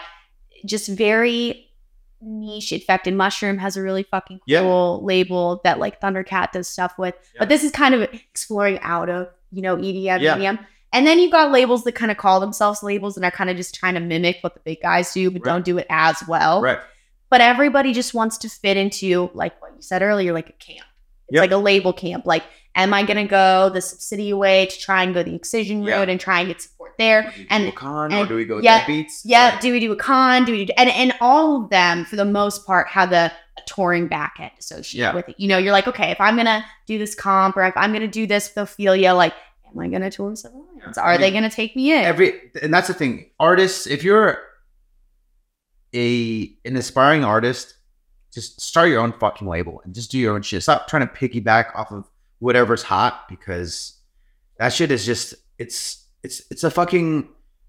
Speaker 1: just very niche. Infected Mushroom has a really fucking
Speaker 3: Yeah.
Speaker 1: cool label that like Thundercat does stuff with.
Speaker 3: Yeah.
Speaker 1: But this is kind of exploring out of, you know, EDM,
Speaker 3: Yeah.
Speaker 1: EDM. And then you've got labels that kind of call themselves labels and are kind of just trying to mimic what the big guys do, but
Speaker 3: Right.
Speaker 1: don't do it as well.
Speaker 3: Right.
Speaker 1: But everybody just wants to fit into, like what you said earlier, like a camp. It's
Speaker 3: Yep.
Speaker 1: like a label camp. Like, am I going to go the Subsidia way to try and go the excision
Speaker 3: Yeah.
Speaker 1: route and try and get support there? And-
Speaker 3: con,
Speaker 1: and-
Speaker 3: or do we go
Speaker 1: yeah,
Speaker 3: beats?
Speaker 1: Yeah,
Speaker 3: Right.
Speaker 1: do we do a con? Do we do and and all of them for the most part have the a touring back end associated
Speaker 3: Yeah.
Speaker 1: with it. You know, you're like, okay, if I'm gonna do this comp or if I'm gonna do this with Ophelia, like, am I gonna tour Seven Lions? Are
Speaker 3: I
Speaker 1: they gonna take me in?
Speaker 3: every and that's the thing artists if you're a an aspiring artist just start your own fucking label and just do your own shit stop trying to piggyback off of whatever's hot because that shit is just it's it's it's a fucking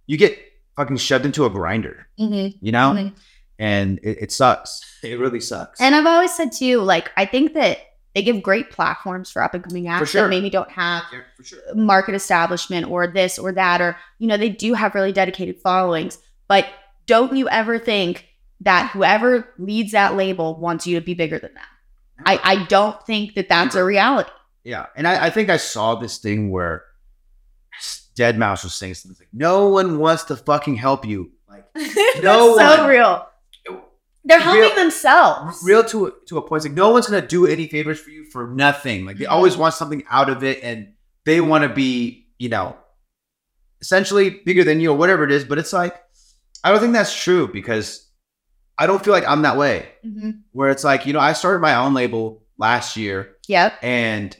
Speaker 3: you get fucking shoved into a grinder,
Speaker 1: Mm-hmm.
Speaker 3: you know?
Speaker 1: Mhm.
Speaker 3: And it, it sucks. It really sucks.
Speaker 1: And I've always said too, like I think that they give great platforms for up and coming acts
Speaker 3: sure.
Speaker 1: that maybe don't have
Speaker 3: Yeah, sure.
Speaker 1: market establishment or this or that or you know they do have really dedicated followings but don't you ever think that whoever leads that label wants you to be bigger than them i i don't think that that's a reality
Speaker 3: Yeah, and I, I think I saw this thing where Deadmau5 was saying something like, "No one wants to fucking help you." Like *laughs* No
Speaker 1: so
Speaker 3: one.
Speaker 1: real they're helping
Speaker 3: Real-
Speaker 1: themselves
Speaker 3: real to to a point. It's like no one's gonna do any favors for you for nothing. Like they
Speaker 1: Mhm.
Speaker 3: always want something out of it, and they want to be, you know, essentially bigger than you or whatever it is. But it's like I don't think that's true because I don't feel like I'm that way.
Speaker 1: Mhm.
Speaker 3: Where it's like you know I started my own label last year.
Speaker 1: yep
Speaker 3: and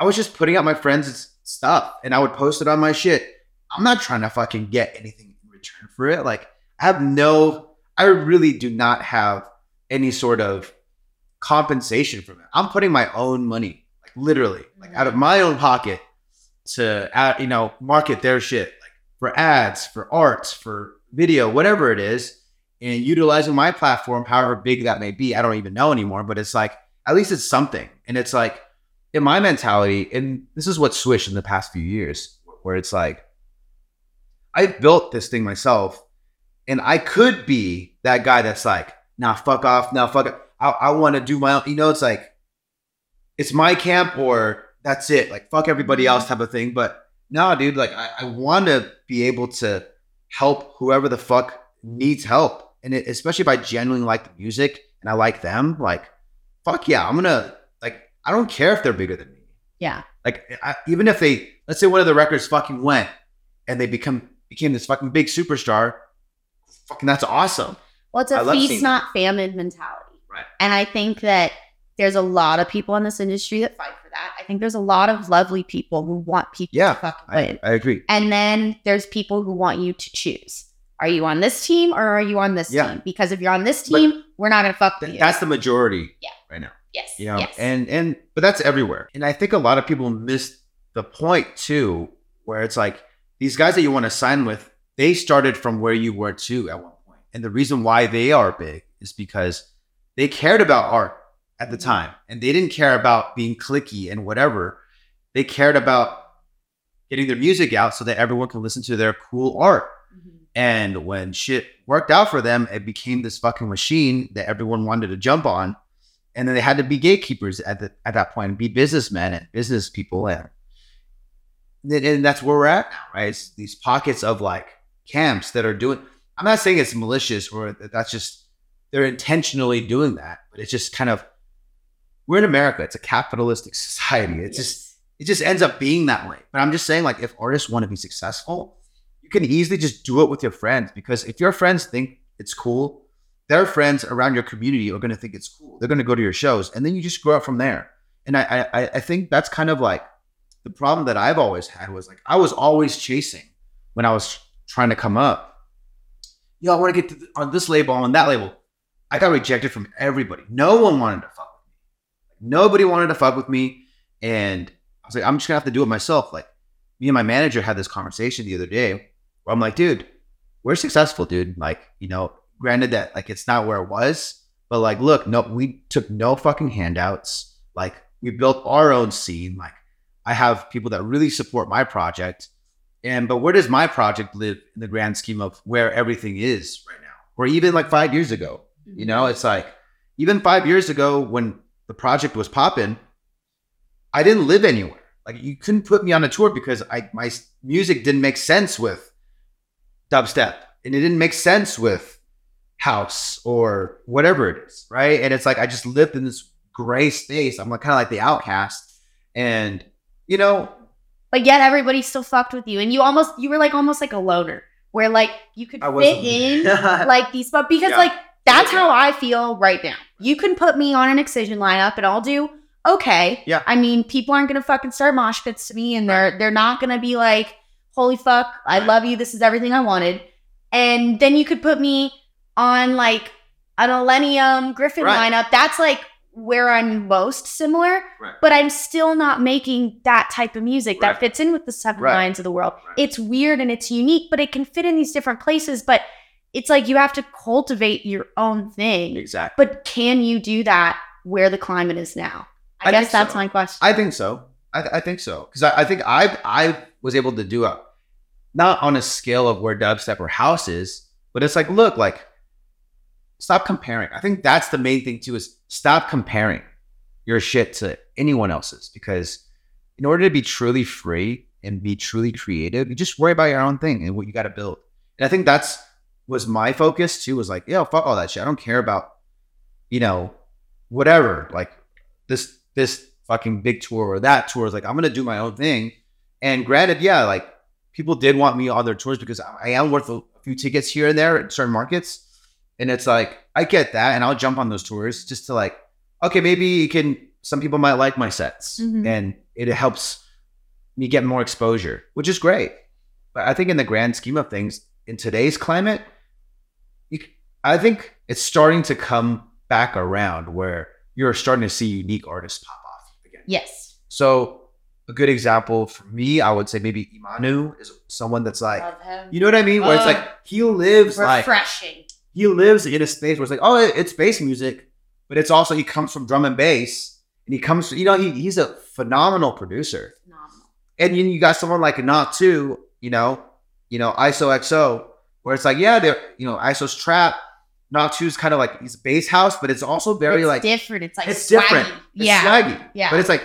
Speaker 3: I was just putting out my friends' stuff and I would post it on my shit. I'm not trying to fucking get anything in return for it. Like, I have no, I really do not have any sort of compensation from it. I'm putting my own money, like literally, like out of my own pocket to, add, you know, market their shit, like for ads, for arts, for video, whatever it is, and utilizing my platform, however big that may be. I don't even know anymore, but it's like, at least it's something. And it's like, in my mentality, and this is what switched in the past few years, where it's like, I built this thing myself, and I could be that guy that's like, nah, fuck off, nah, fuck it. I, I want to do my own, you know, it's like, it's my camp or that's it, like, fuck everybody mm-hmm. else type of thing. But no, dude, like, I, I want to be able to help whoever the fuck needs help. And it, especially if I genuinely like the music and I like them, like, fuck yeah, I'm gonna like I don't care if they're bigger than me.
Speaker 1: yeah
Speaker 3: Like I, even if they let's say one of the records fucking went and they become became this fucking big superstar, fucking that's awesome.
Speaker 1: well it's
Speaker 3: I
Speaker 1: a
Speaker 3: love
Speaker 1: feast not famine mentality
Speaker 3: Right.
Speaker 1: and i think that there's a lot of people in this industry that fight for that i think there's a lot of lovely people who want people
Speaker 3: Yeah,
Speaker 1: to fucking win
Speaker 3: I, I agree.
Speaker 1: And then there's people who want you to choose. Are you on this team or are you on this
Speaker 3: Yeah.
Speaker 1: team? Because if you're on this
Speaker 3: But-
Speaker 1: team, we're not gonna fuck with you.
Speaker 3: that's the majority
Speaker 1: Yeah.
Speaker 3: right now.
Speaker 1: yes.
Speaker 3: You know,
Speaker 1: yes.
Speaker 3: and and but that's everywhere. And I think a lot of people miss the point too, where it's like these guys that you want to sign with, they started from where you were too at one point. And the reason why they are big is because they cared about art at the
Speaker 1: Mhm.
Speaker 3: time. And they didn't care about being clicky and whatever. They cared about getting their music out so that everyone can listen to their cool art. And when shit worked out for them, it became this fucking machine that everyone wanted to jump on. And then they had to be gatekeepers at the, at that point, and be businessmen and business people, and and that's where we're at now, right? It's these pockets of like camps that are doing. I'm not saying it's malicious or that that's just they're intentionally doing that, but it's just kind of we're in America. It's a capitalistic *laughs* society. It's just it just ends up being that way. But I'm just saying, like, if artists want to be successful, can easily just do it with your friends because if your friends think it's cool, their friends around your community are going to think it's cool. They're going to go to your shows, and then you just grow up from there. And I, I, I think that's kind of like the problem that I've always had was like I was always chasing when I was trying to come up. Yo, I want to get to on this label, on that label. I got rejected from everybody. No one wanted to fuck with me. Nobody wanted to fuck with me, and I was like, I'm just gonna have to do it myself. Like, me and my manager had this conversation the other day where I'm like, dude, we're successful, dude. Like, you know, granted that like it's not where it was, but like, look, no, we took no fucking handouts. Like, we built our own scene. Like, I have people that really support my project. And but where does my project live in the grand scheme of where everything is right now? Or even like five years ago? You mm-hmm. know, it's like even five years ago when the project was popping, I didn't live anywhere. Like you couldn't put me on a tour because I my music didn't make sense with dubstep, and it didn't make sense with house or whatever it is, right? And it's like I just lived in this gray space. I'm like kind of like the outcast, and you know,
Speaker 1: But yet everybody still fucked with you. And you almost you were like almost like a loner. Where like you could
Speaker 3: I
Speaker 1: fit
Speaker 3: wasn't
Speaker 1: in *laughs* like these but because
Speaker 3: Yeah.
Speaker 1: like that's how I feel right now. You can put me on an excision lineup and I'll do okay.
Speaker 3: Yeah.
Speaker 1: I mean, people aren't gonna fucking start mosh pits to me and they're they're not gonna be like, holy fuck, I love you, this is everything I wanted. And then you could put me on like an Illenium Gryffin
Speaker 3: Right.
Speaker 1: lineup. That's like where I'm most similar,
Speaker 3: Right.
Speaker 1: but I'm still not making that type of music
Speaker 3: Right.
Speaker 1: that fits in with the Seven Lions of the world. It's weird and it's unique, but it can fit in these different places. But it's like you have to cultivate your own thing.
Speaker 3: Exactly.
Speaker 1: But can you do that where the climate is now? I,
Speaker 3: I
Speaker 1: guess that's
Speaker 3: so.
Speaker 1: my question.
Speaker 3: I think so. I, I think so because I, I think I I was able to do a not on a scale of where dubstep or house is, but it's like look like stop comparing. I think that's the main thing too is stop comparing your shit to anyone else's because in order to be truly free and be truly creative, you just worry about your own thing and what you got to build. And I think that's was my focus too. Was like, yo, fuck all that shit. I don't care about, you know, whatever. Like this this fucking big tour or that tour is like I'm gonna do my own thing. And granted, yeah, like people did want me on their tours because I am worth a, few tickets here and there in certain markets. And it's like I get that, and I'll jump on those tours just to like, okay, maybe you can. Some people might like my sets,
Speaker 1: Mhm.
Speaker 3: and it helps me get more exposure, which is great. But I think in the grand scheme of things, in today's climate, you, I think it's starting to come back around where you're starting to see unique artists pop off again.
Speaker 1: yes.
Speaker 3: So a good example for me, I would say maybe Imanu is someone that's like, you know what I mean? Where it's like he lives like
Speaker 1: Refreshing.
Speaker 3: he lives in a space where it's like, oh, it's bass music, but it's also he comes from drum and bass, and he comes, you know, he, he's a phenomenal producer.
Speaker 1: Phenomenal.
Speaker 3: And then you got someone like Knock2, you know, you know, ISOxo, where it's like, yeah, they're, you know, ISO's trap. Knock2's kind of like he's bass house, but it's also very
Speaker 1: it's
Speaker 3: like
Speaker 1: different. It's like
Speaker 3: it's
Speaker 1: swaggy.
Speaker 3: different. It's
Speaker 1: yeah.
Speaker 3: swaggy.
Speaker 1: Yeah.
Speaker 3: But it's like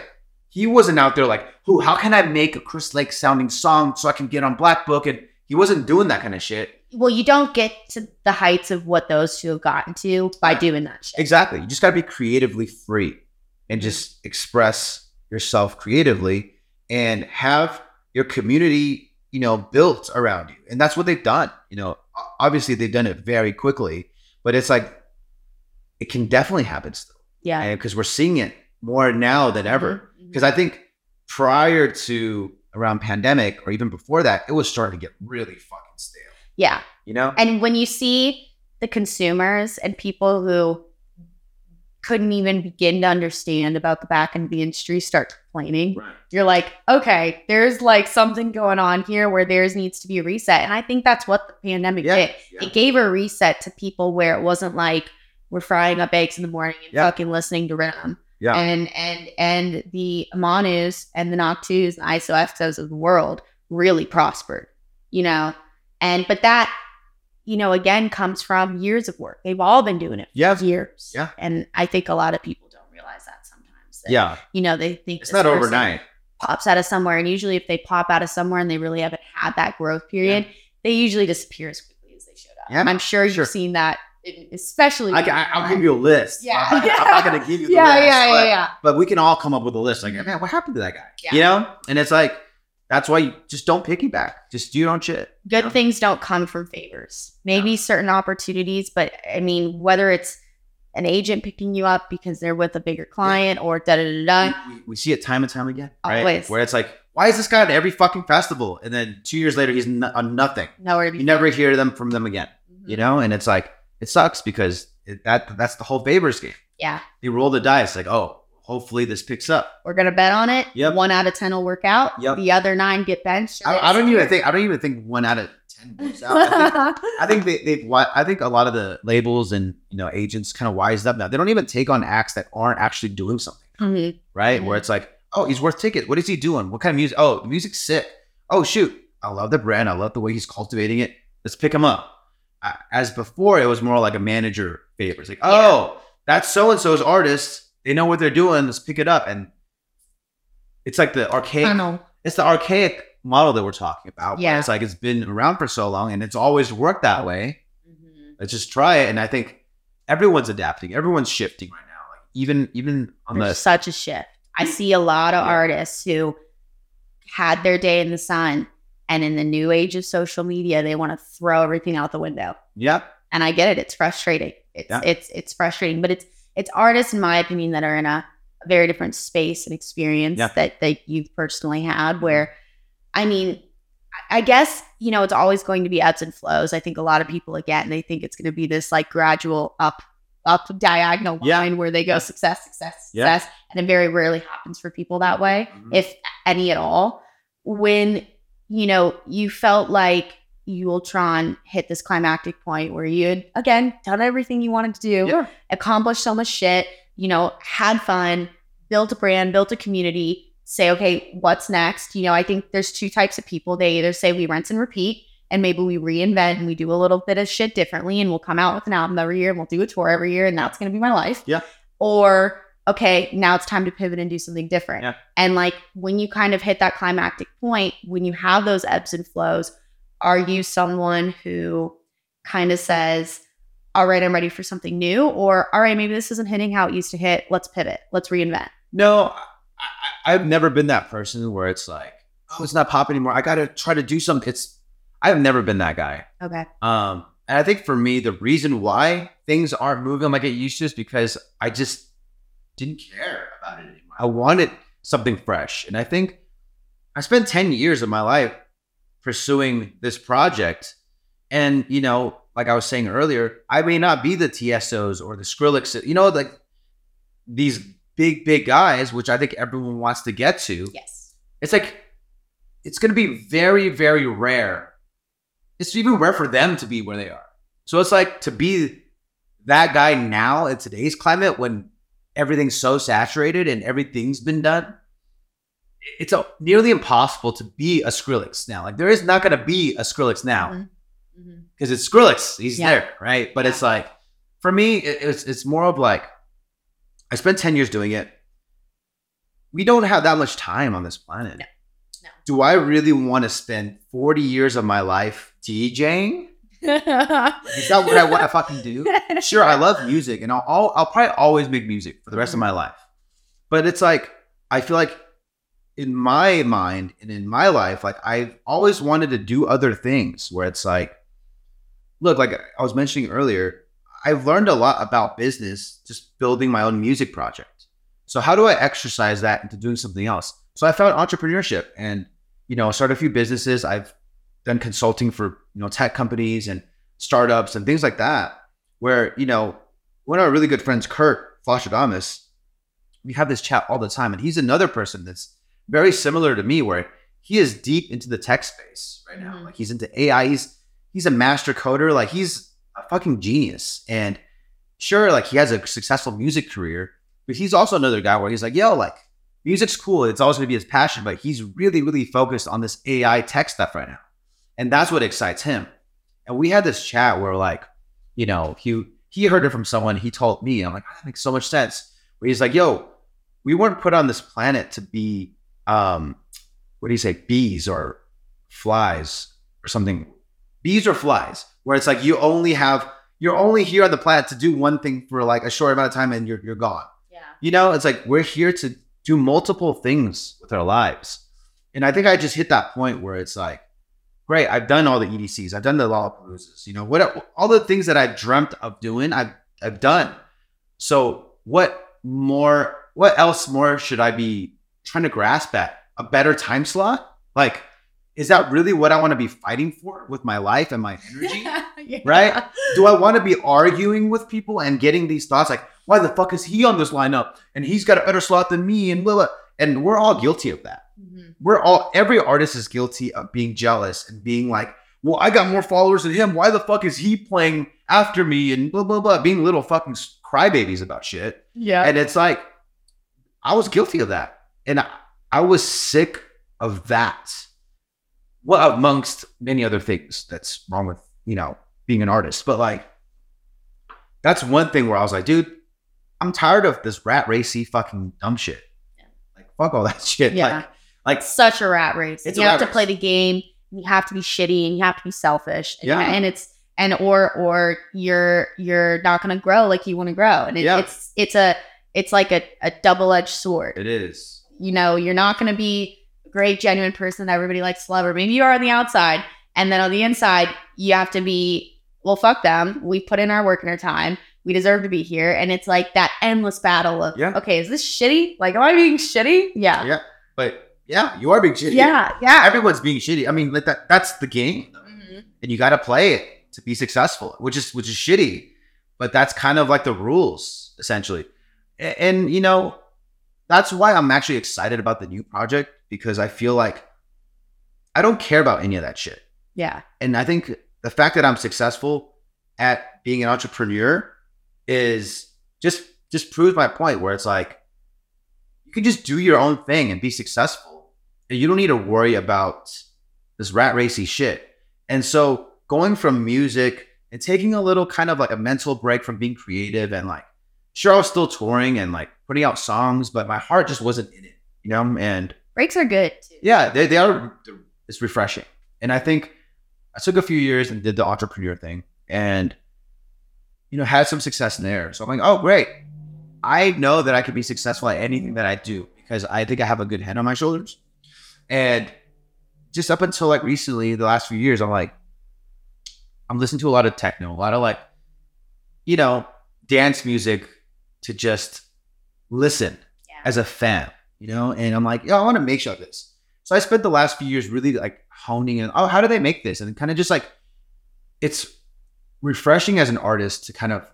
Speaker 3: he wasn't out there like, who? How can I make a Chris Lake sounding song so I can get on Black Book? And he wasn't doing that kind of shit.
Speaker 1: well, you don't get to the heights of what those two have gotten to by doing that shit.
Speaker 3: Exactly. You just got to be creatively free and just express yourself creatively and have your community, you know, built around you. And that's what they've done. You know, obviously they've done it very quickly, but it's like it can definitely happen still.
Speaker 1: Yeah.
Speaker 3: because we're seeing it more now than ever.
Speaker 1: Mhm.
Speaker 3: Because I think prior to around pandemic or even before that, it was starting to get really fucking stale.
Speaker 1: Yeah.
Speaker 3: You know?
Speaker 1: And when you see the consumers and people who couldn't even begin to understand about the back end of the industry start complaining,
Speaker 3: Right.
Speaker 1: you're like, okay, there's like something going on here where theirs needs to be a reset. And I think that's what the pandemic
Speaker 3: Yeah,
Speaker 1: did.
Speaker 3: yeah.
Speaker 1: It gave a reset to people where it wasn't like we're frying up eggs in the morning and
Speaker 3: Yeah.
Speaker 1: fucking listening to riddim.
Speaker 3: Yeah.
Speaker 1: And and and the Imanus and the Knock2s and ISOxos of the world really prospered, you know. And but that, you know, again comes from years of work. They've all been doing it for
Speaker 3: Yeah.
Speaker 1: years.
Speaker 3: Yeah.
Speaker 1: And I think a lot of people don't realize that sometimes. that,
Speaker 3: yeah.
Speaker 1: You know, they think
Speaker 3: It's not overnight.
Speaker 1: Pops out of somewhere. And usually if they pop out of somewhere and they really haven't had that growth period, they usually disappear as quickly as they showed up.
Speaker 3: Yeah,
Speaker 1: And I'm sure you've
Speaker 3: sure.
Speaker 1: seen that especially
Speaker 3: I, I, I'll give you a list.
Speaker 1: Yeah.
Speaker 3: I'm not, I'm not gonna give you the *laughs*
Speaker 1: yeah,
Speaker 3: list.
Speaker 1: yeah, yeah,
Speaker 3: but,
Speaker 1: yeah.
Speaker 3: but we can all come up with a list. Like, man, what happened to that guy?
Speaker 1: Yeah.
Speaker 3: You know? And it's like, that's why you just don't piggyback. Just do your own shit.
Speaker 1: good
Speaker 3: Yeah.
Speaker 1: things don't come from favors. Maybe certain opportunities, but I mean, whether it's an agent picking you up because they're with a bigger client or da da da da.
Speaker 3: we, we- see it time and time again, right?
Speaker 1: Always.
Speaker 3: Where it's like, why is this guy at every fucking festival? And then two years later, he's on nothing.
Speaker 1: Nowhere to be.
Speaker 3: You never hear them from them again.
Speaker 1: Mhm.
Speaker 3: You know, and it's like it sucks because it, that that's the whole Babers game.
Speaker 1: Yeah,
Speaker 3: They roll the dice, like, oh, hopefully this picks up.
Speaker 1: we're gonna bet on it.
Speaker 3: Yep.
Speaker 1: One out of ten will work out.
Speaker 3: Yep.
Speaker 1: The other nine get benched.
Speaker 3: I, I don't even think I don't even think one out of ten works out. I think, *laughs* I think they, they've. I think a lot of the labels and you know agents kind of wised up now. They don't even take on acts that aren't actually doing something,
Speaker 1: Mhm.
Speaker 3: right?
Speaker 1: Mhm.
Speaker 3: Where it's like, oh, he's worth tickets. What is he doing? What kind of music? Oh, the music's sick. Oh shoot, I love the brand. I love the way he's cultivating it. Let's pick him up. As before, it was more like a manager favor. It's like, oh, that's so and so's artist. They know what they're doing. Let's pick it up. And it's like the archaic it's the archaic model that we're talking about.
Speaker 1: Yeah.
Speaker 3: It's like it's been around for so long and it's always worked that way.
Speaker 1: Mhm.
Speaker 3: Let's just try it. And I think everyone's adapting. Everyone's shifting right now. Like even even on
Speaker 1: There's
Speaker 3: the
Speaker 1: such a shift. I see a lot of
Speaker 3: Yeah.
Speaker 1: artists who had their day in the sun, and in the new age of social media, they want to throw everything out the window.
Speaker 3: yeah.
Speaker 1: and I get it. It's frustrating. It's
Speaker 3: Yeah.
Speaker 1: it's it's frustrating, but it's it's artists, in my opinion, that are in a, very different space and experience.
Speaker 3: Mm-hmm.
Speaker 1: that that you've personally had. Where, I mean, I- guess you know it's always going to be ebbs and flows. I think a lot of people again they think it's going to be this like gradual up up diagonal line
Speaker 3: Yeah.
Speaker 1: where they go success, success,
Speaker 3: Yeah.
Speaker 1: success. And it very rarely happens for people that way,
Speaker 3: Mhm.
Speaker 1: if any at all. When, you know, you felt like Yultron hit this climactic point where you had, again, done everything you wanted to do,
Speaker 3: Yeah.
Speaker 1: accomplished so much shit, you know, had fun, built a brand, built a community, say, okay, what's next? You know, I think there's two types of people. They either say we rinse and repeat, and maybe we reinvent and we do a little bit of shit differently, and we'll come out with an album every year and we'll do a tour every year, and that's going to be my life.
Speaker 3: Yeah.
Speaker 1: Or, okay, now it's time to pivot and do something different.
Speaker 3: Yeah.
Speaker 1: And like when you kind of hit that climactic point, when you have those ebbs and flows, are you someone who kind of says, all right, I'm ready for something new, or all right, maybe this isn't hitting how it used to hit. Let's pivot. Let's reinvent.
Speaker 3: No, I, I, I've never been that person where it's like, oh, it's not pop anymore. I got to try to do something. It's, I've never been that guy.
Speaker 1: Okay.
Speaker 3: Um, and I think for me, the reason why things aren't moving like it used to is because I just didn't care about it anymore. I wanted something fresh. And I think I spent 10 years of my life pursuing this project. And, you know, like I was saying earlier, I may not be the Tiesto's or the Skrillex, you know, like these big, big guys, which I think everyone wants to get to
Speaker 1: Yes.
Speaker 3: it's like it's going to be very very rare it's even rare for them to be where they are so it's like to be that guy now in today's climate when everything's so saturated and everything's been done it's a, nearly impossible to be a Skrillex now like there is not going to be a Skrillex now
Speaker 1: Mhm. Mhm.
Speaker 3: because it's Skrillex he's
Speaker 1: Yeah.
Speaker 3: there right but it's like for me it, it's it's more of like I spent 10 years doing it we don't have that much time on this planet
Speaker 1: No. No.
Speaker 3: do I really want to spend 40 years of my life DJing? Is that what I want to fucking do? Sure, I love music and I'll, I'll, I'll probably always make music for the rest of my life. But it's like, I feel like in my mind and in my life, like I've always wanted to do other things where it's like, look, like I was mentioning earlier, I've learned a lot about business just building my own music project. So how do I exercise that into doing something else? So I found entrepreneurship and, you know, started a few businesses. I've done consulting for, you know, tech companies and startups and things like that, where, you know, one of our really good friends, Curt Flosstradamus, we have this chat all the time. And he's another person that's very similar to me, where he is deep into the tech space right now.
Speaker 1: Mhm.
Speaker 3: Like he's into AI. He's he's a master coder. Like he's a fucking genius. And sure, like he has a successful music career, but he's also another guy where he's like, yo, like music's cool. It's always gonna be his passion, but he's really, really focused on this AI tech stuff right now. And that's what excites him. And we had this chat where like, you know, he he heard it from someone, he told me, I'm like, "Oh, that makes so much sense. Where he's like, yo, we weren't put on this planet to be um what do you say, bees or flies or something. Bees or flies, where it's like you only have you're only here on the planet to do one thing for like a short amount of time and you're you're gone.
Speaker 1: Yeah.
Speaker 3: You know, it's like we're here to do multiple things with our lives. And I think I just hit that point where it's like, great, I've done all the EDCs, I've done the Lollapaloozas, you know, what all the things that I dreamt of doing, I've I've done. So what more what else more should I be trying to grasp at? A better time slot? Like, is that really what I want to be fighting for with my life and my energy? *laughs*
Speaker 1: Yeah.
Speaker 3: Right? do I want to be arguing with people and getting these thoughts like, why the fuck is he on this lineup and he's got a better slot than me and blah, blah. and we're all guilty of that. We're all every artist is guilty of being jealous and being like, well, I got more followers than him. Why the fuck is he playing after me and blah blah blah, being little fucking crybabies about shit.
Speaker 1: Yeah.
Speaker 3: And it's like, I was guilty of that, and I, I was sick of that. Well, amongst many other things that's wrong with you know being an artist, but like that's one thing where I was like, dude, I'm tired of this rat racy fucking dumb shit.
Speaker 1: Yeah.
Speaker 3: Like fuck all that *laughs* shit.
Speaker 1: Yeah.
Speaker 3: Like, like
Speaker 1: such a rat race. You have to play the game. You have to be shitty and you have to be selfish. And,
Speaker 3: Yeah.
Speaker 1: and it's and or or you're you're not going to grow like you want to grow. And it,
Speaker 3: Yeah.
Speaker 1: it's it's a it's like a, a double edged sword.
Speaker 3: it is.
Speaker 1: You know, you're not going to be a great genuine person that everybody likes to love, or maybe you are on the outside, and then on the inside you have to be well. Fuck them. We put in our work and our time. We deserve to be here, and it's like that endless battle of
Speaker 3: Yeah.
Speaker 1: okay, is this shitty? Like, am I being shitty? Yeah.
Speaker 3: Yeah, but yeah, you are being shitty.
Speaker 1: Yeah. Yeah.
Speaker 3: everyone's being shitty. I mean, like that. That's the game.
Speaker 1: Mhm.
Speaker 3: and you got to play it to be successful, which is which is shitty. but that's kind of like the rules essentially. A- And, you know, that's why I'm actually excited about the new project because I feel like I don't care about any of that shit.
Speaker 1: Yeah.
Speaker 3: And I think the fact that I'm successful at being an entrepreneur is just just proves my point where it's like you can just do your own thing and be successful. And you don't need to worry about this rat racy shit. And so going from music and taking a little kind of like a mental break from being creative and like sure I was still touring and like putting out songs, but my heart just wasn't in it, you know? And
Speaker 1: Breaks are good too.
Speaker 3: yeah, they, they are. It's refreshing, and I think I took a few years and did the entrepreneur thing, and you know had some success in there. So I'm like, oh great, I know that I could be successful at anything that I do because I think I have a good head on my shoulders, and just up until like recently, the last few years, I'm like, I'm listening to a lot of techno, a lot of like, you know, dance music to just listen
Speaker 1: Yeah.
Speaker 3: as a fan, you know? And I'm like, yo, I want to make sure of this. So I spent the last few years really like honing in, oh, how do they make this? And kind of just like, it's refreshing as an artist to kind of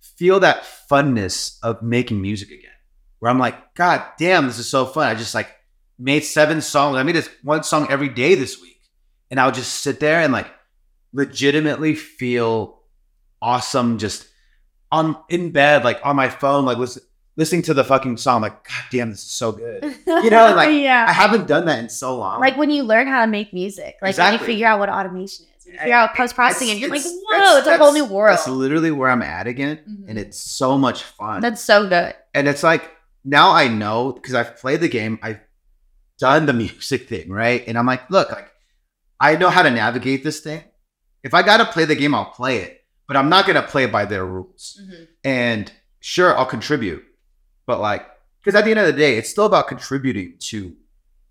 Speaker 3: feel that funness of making music again. Where I'm like, God damn, this is so fun. I just like made seven songs. I made this one song every day this week. And I would just sit there and like legitimately feel awesome just on in bed, like on my phone, like listen, listening to the fucking song, like, God damn, this is so good. You know, like, *laughs*
Speaker 1: yeah.
Speaker 3: I haven't done that in so long.
Speaker 1: Like when you learn how to make music, like when you figure out what automation is, when you figure out post processing, and you're like, whoa, it's a whole new world.
Speaker 3: That's literally where I'm at again.
Speaker 1: Mhm.
Speaker 3: And it's so much fun.
Speaker 1: That's so good.
Speaker 3: and it's like now I know because I've played the game, I've done the music thing, right? And I'm like, look, like I know how to navigate this thing. If I gotta play the game, I'll play it, but I'm not gonna play by their rules. Mm-hmm. And sure, I'll contribute, but like, because at the end of the day, it's still about contributing to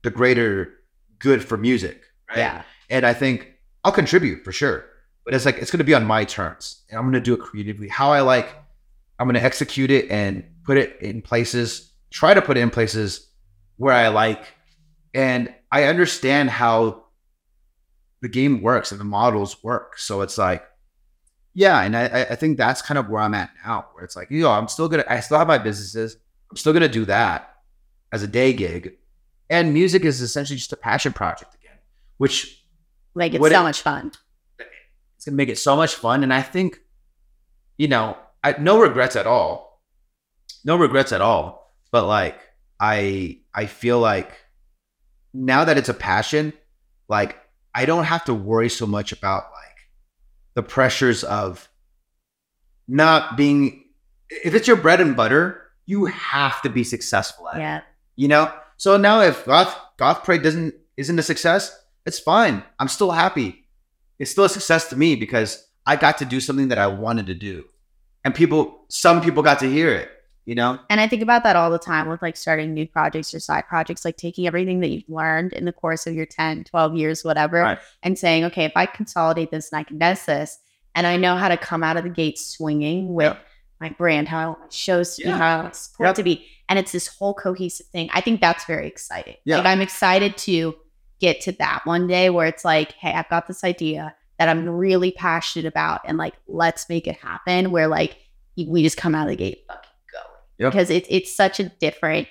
Speaker 3: the greater good for music, right?
Speaker 1: Yeah.
Speaker 3: And I think I'll contribute for sure, but it's like it's going to be on my terms, and I'm going to do it creatively, how I like. I'm going to execute it and put it in places. Try to put it in places where I like, and I understand how the game works and the models work. So it's like, yeah, and I, I- think that's kind of where I'm at now, where it's like, you know, I'm still gonna, I still have my businesses. I'm still gonna do that as a day gig, and music is essentially just a passion project again, which
Speaker 1: Like it's so
Speaker 3: it-
Speaker 1: much fun.
Speaker 3: it's gonna make it so much fun. And I think, you know, I no regrets at all. No regrets at all. But like I I feel like now that it's a passion, like I don't have to worry so much about like the pressures of not being if it's your bread and butter, you have to be successful at it
Speaker 1: Yeah.
Speaker 3: you know? So now if goth goth parade doesn't isn't a success it's fine. I'm still happy. It's still a success to me because i got to do something that i wanted to do. And people some people got to hear it you know
Speaker 1: And I think about that all the time with like starting new projects or side projects, like taking everything that you've learned in the course of your 10, 12 years, whatever,
Speaker 3: Right.
Speaker 1: and saying, okay, if I consolidate this and I condense this, and I know how to come out of the gate swinging with
Speaker 3: Yeah.
Speaker 1: my brand, how I want my shows to be, how I want support
Speaker 3: Yep.
Speaker 1: to be. And it's this whole cohesive thing. I think that's very exciting.
Speaker 3: Yeah.
Speaker 1: Like I'm excited to get to that one day where it's like, hey, I've got this idea that I'm really passionate about, and like, let's make it happen. Where like we just come out of the gate
Speaker 3: Yep.
Speaker 1: because it's it's such a different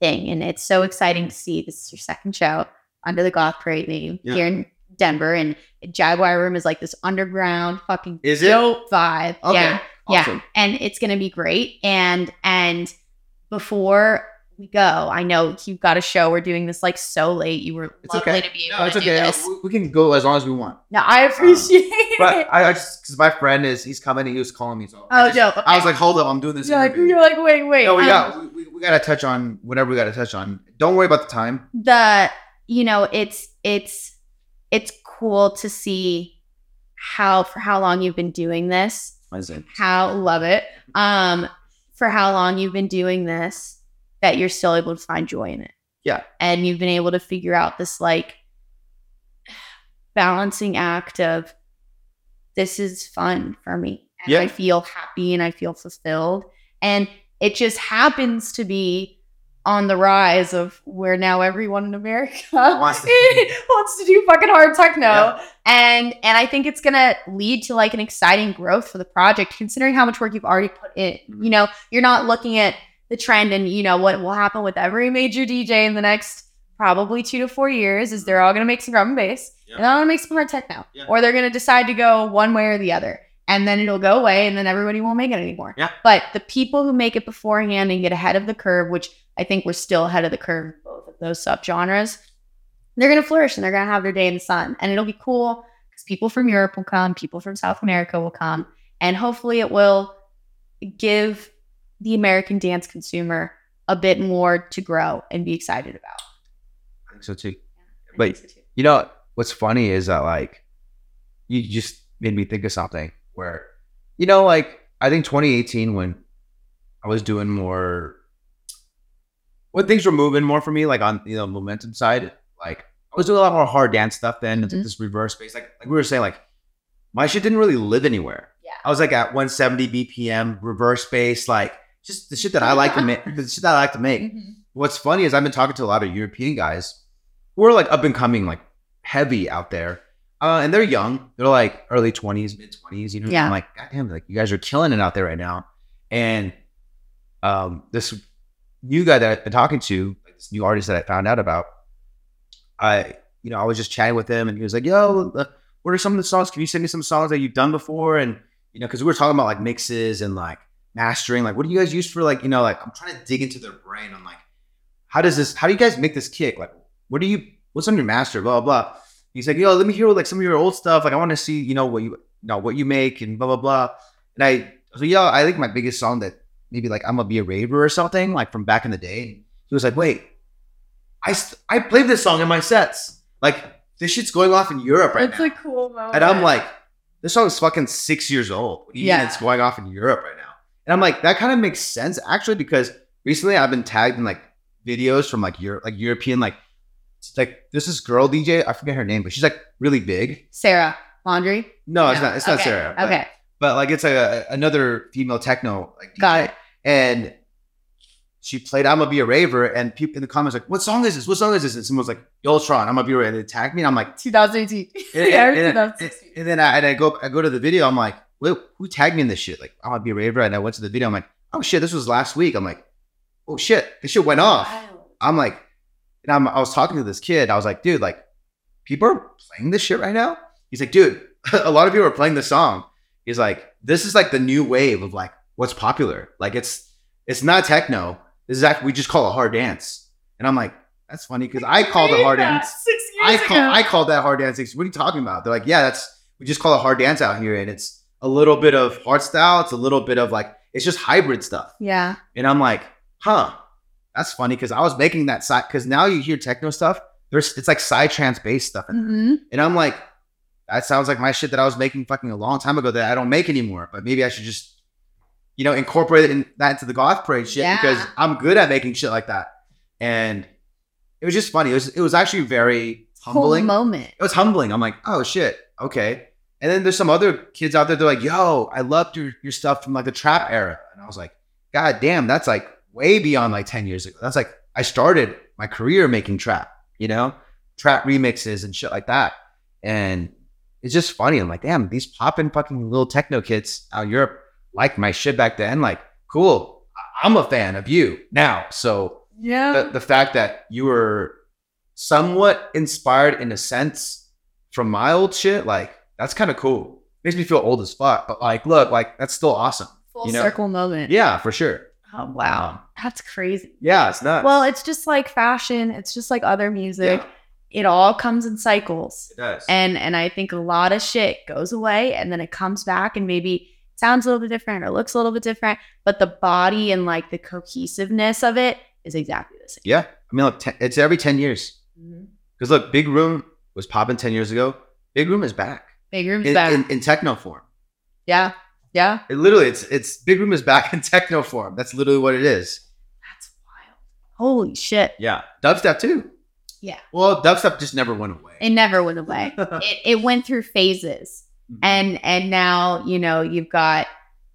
Speaker 1: thing, and it's so exciting to see. This is your second show under the Goth Parade name
Speaker 3: Yeah.
Speaker 1: here in Denver, and Jaguar Room is like this underground fucking
Speaker 3: Is it?
Speaker 1: dope vibe.
Speaker 3: Okay.
Speaker 1: Yeah,
Speaker 3: Awesome.
Speaker 1: yeah, and it's gonna be great. And and before we go, I know you've got a show. We're doing this like so late. You were
Speaker 3: It's
Speaker 1: lovely
Speaker 3: okay.
Speaker 1: to be able
Speaker 3: no it's
Speaker 1: to do
Speaker 3: okay
Speaker 1: this.
Speaker 3: we, can go as long as we want
Speaker 1: No, I appreciate it.
Speaker 3: but i, I just because my friend is he's coming and he was calling me so
Speaker 1: Oh,
Speaker 3: I, just-
Speaker 1: dope.
Speaker 3: I was like hold up i'm doing this
Speaker 1: you're like, you're like, wait, wait.
Speaker 3: no we
Speaker 1: um,
Speaker 3: got we, we, got to touch on whatever we got to touch on don't worry about the time
Speaker 1: the you know it's it's it's cool to see how for how long you've been doing this how love it um for how long you've been doing this that you're still able to find joy in it
Speaker 3: Yeah.
Speaker 1: and you've been able to figure out this like balancing act of this is fun for me and
Speaker 3: Yeah.
Speaker 1: i feel happy and i feel fulfilled and it just happens to be on the rise of where now everyone in America *laughs*
Speaker 3: Wants to- *laughs*
Speaker 1: wants to do fucking hard techno.
Speaker 3: Yeah.
Speaker 1: And and I think it's gonna lead to like an exciting growth for the project, considering how much work you've already put in. You know, you're not looking at the trend and you know what will happen with every major DJ in the next probably two to four years is they're all gonna make some drum and bass.
Speaker 3: Yeah.
Speaker 1: And they're all gonna make some hard techno.
Speaker 3: Yeah.
Speaker 1: Or they're gonna decide to go one way or the other. And then it'll go away and then everybody won't make it anymore.
Speaker 3: Yeah.
Speaker 1: But the people who make it beforehand and get ahead of the curve, which I think we're still ahead of the curve in both of those subgenres, they're going to flourish and they're going to have their day in the sun. And it'll be cool because people from Europe will come, people from South America will come, and hopefully it will give the American dance consumer a bit more to grow and be excited about.
Speaker 3: I think so too.
Speaker 1: I
Speaker 3: But-
Speaker 1: so too.
Speaker 3: You know what's funny is that like you just made me think of something where you know like I think 2018 when I was doing more when things were moving more for me like on you know momentum side like I was doing a lot more hard dance stuff then it's like
Speaker 1: Mhm.
Speaker 3: this reverse space like like we were saying like my shit didn't really live anywhere.
Speaker 1: Yeah.
Speaker 3: I was like at 170 BPM reverse bass like just the shit that I like to make *laughs* the shit that I like to make what's funny is I've been talking to a lot of European guys We're like up and coming, like heavy out there. Uh, and they're young. They're like early 20s, mid 20s. You know,
Speaker 1: Yeah.
Speaker 3: I'm like, God damn, like you guys are killing it out there right now. And um, this new guy that I've been talking to, like this new artist that I found out about, I, you know, I was just chatting with him and he was like, yo, uh, what are some of the songs? Can you send me some songs that you've done before? And, you know, because we were talking about like mixes and like mastering. Like, what do you guys use for like, you know, like I'm trying to dig into their brain on like, how does this, how do you guys make this kick? Like, what do you, what's on your master? Blah, blah, blah. He's like, yo, let me hear like some of your old stuff. Like, I want to see, you know, what you, you know, what you make and blah, blah, blah. And I like, yo, I think my biggest song that maybe like I'm gonna be a raver or something, like from back in the day. He was like, wait, I, st- I played this song in my sets. Like, this shit's going off in Europe right
Speaker 1: It's
Speaker 3: now.
Speaker 1: It's a cool moment.
Speaker 3: And I'm like, this song is fucking six years old. What do you mean
Speaker 1: Yeah.
Speaker 3: it's going off in Europe right now? And I'm like, that kind of makes sense actually because recently I've been tagged in like videos from like Europe, like European, like like this is girl DJ. I forget her name, but she's like really big.
Speaker 1: Sara Landry.
Speaker 3: No, it's not. It's not Sarah. But,
Speaker 1: Okay,
Speaker 3: but like it's a, another female techno. Like
Speaker 1: got
Speaker 3: DJ.
Speaker 1: it.
Speaker 3: And she played "I'm gonna be a raver," and people in the comments like, "What song is this? What song is this?" And someone was like, "Yultron, I'm gonna be a raver." And they tagged me, and I'm like,
Speaker 1: 2018.
Speaker 3: and, and- *laughs* and- and then I, and I go I go to the video. I'm like, wait, who tagged me in this shit? Like, oh, I'm gonna be a raver. And I went to the video. I'm like, oh shit, this was last week. I'm like, oh shit, this shit went off. I'm like, and I'm, I was talking to this kid. I was like, dude, like, people are playing this shit right now. He's like, dude, *laughs* a lot of people are playing this song. He's like, this is like the new wave of like what's popular. Like, it's it's not techno. This is actually we just call it hard dance. And I'm like, that's funny because I called it hard dance.
Speaker 1: Six
Speaker 3: I
Speaker 1: years
Speaker 3: call
Speaker 1: ago.
Speaker 3: I called that hard dancing. What are you talking about? They're like, yeah, that's we just call it hard dance out here, and it's a little bit of hard style. It's a little bit of like it's just hybrid stuff.
Speaker 1: yeah.
Speaker 3: And I'm like, huh, that's funny because I was making that side because now you hear techno stuff. There's it's like psytrance based stuff, in there.
Speaker 1: hmm
Speaker 3: and I'm like, that sounds like my shit that I was making fucking a long time ago that I don't make anymore. But maybe I should just, you know, incorporate it in, that into the goth parade shit
Speaker 1: Yeah.
Speaker 3: because I'm good at making shit like that. And it was just funny. It was it was actually very
Speaker 1: Whole
Speaker 3: humbling
Speaker 1: moment.
Speaker 3: it was humbling. I'm like, oh shit, okay. And then there's some other kids out there. They're like, yo, I loved your your stuff from like the trap era, and I was like, god damn, that's like way beyond like ten years ago. That's like I started my career making trap, you know, trap remixes and shit like that. And it's just funny. I'm like, damn, these popping fucking little techno kids out in Europe like my shit back then. Like, cool. I'm a fan of you now. So
Speaker 1: Yeah.
Speaker 3: the, the fact that you were somewhat inspired in a sense from my old shit, like that's kind of cool. Makes me feel old as fuck, but like, look, like that's still awesome.
Speaker 1: Full
Speaker 3: you know-
Speaker 1: circle moment.
Speaker 3: Yeah, for sure.
Speaker 1: Oh wow. Um, that's crazy.
Speaker 3: Yeah, it's nuts.
Speaker 1: Well, it's just like fashion. It's just like other music.
Speaker 3: Yeah.
Speaker 1: It all comes in cycles.
Speaker 3: it does.
Speaker 1: And and I think a lot of shit goes away and then it comes back and maybe sounds a little bit different or looks a little bit different, but the body and like the cohesiveness of it is exactly the same.
Speaker 3: yeah, I mean, look, ten, it's every ten years. Mm-hmm. Because look, Big Room was popping ten years ago. Big Room is back
Speaker 1: Big room's
Speaker 3: in,
Speaker 1: back.
Speaker 3: in, in techno form.
Speaker 1: yeah. Yeah.
Speaker 3: It literally, it's it's Big Room is back in techno form. That's literally what it is.
Speaker 1: That's wild. Holy shit.
Speaker 3: Yeah, dubstep too.
Speaker 1: Yeah.
Speaker 3: Well, dubstep just never went away.
Speaker 1: It never went away. *laughs* it, it went through phases.
Speaker 3: Mhm.
Speaker 1: And and now, you know, you've got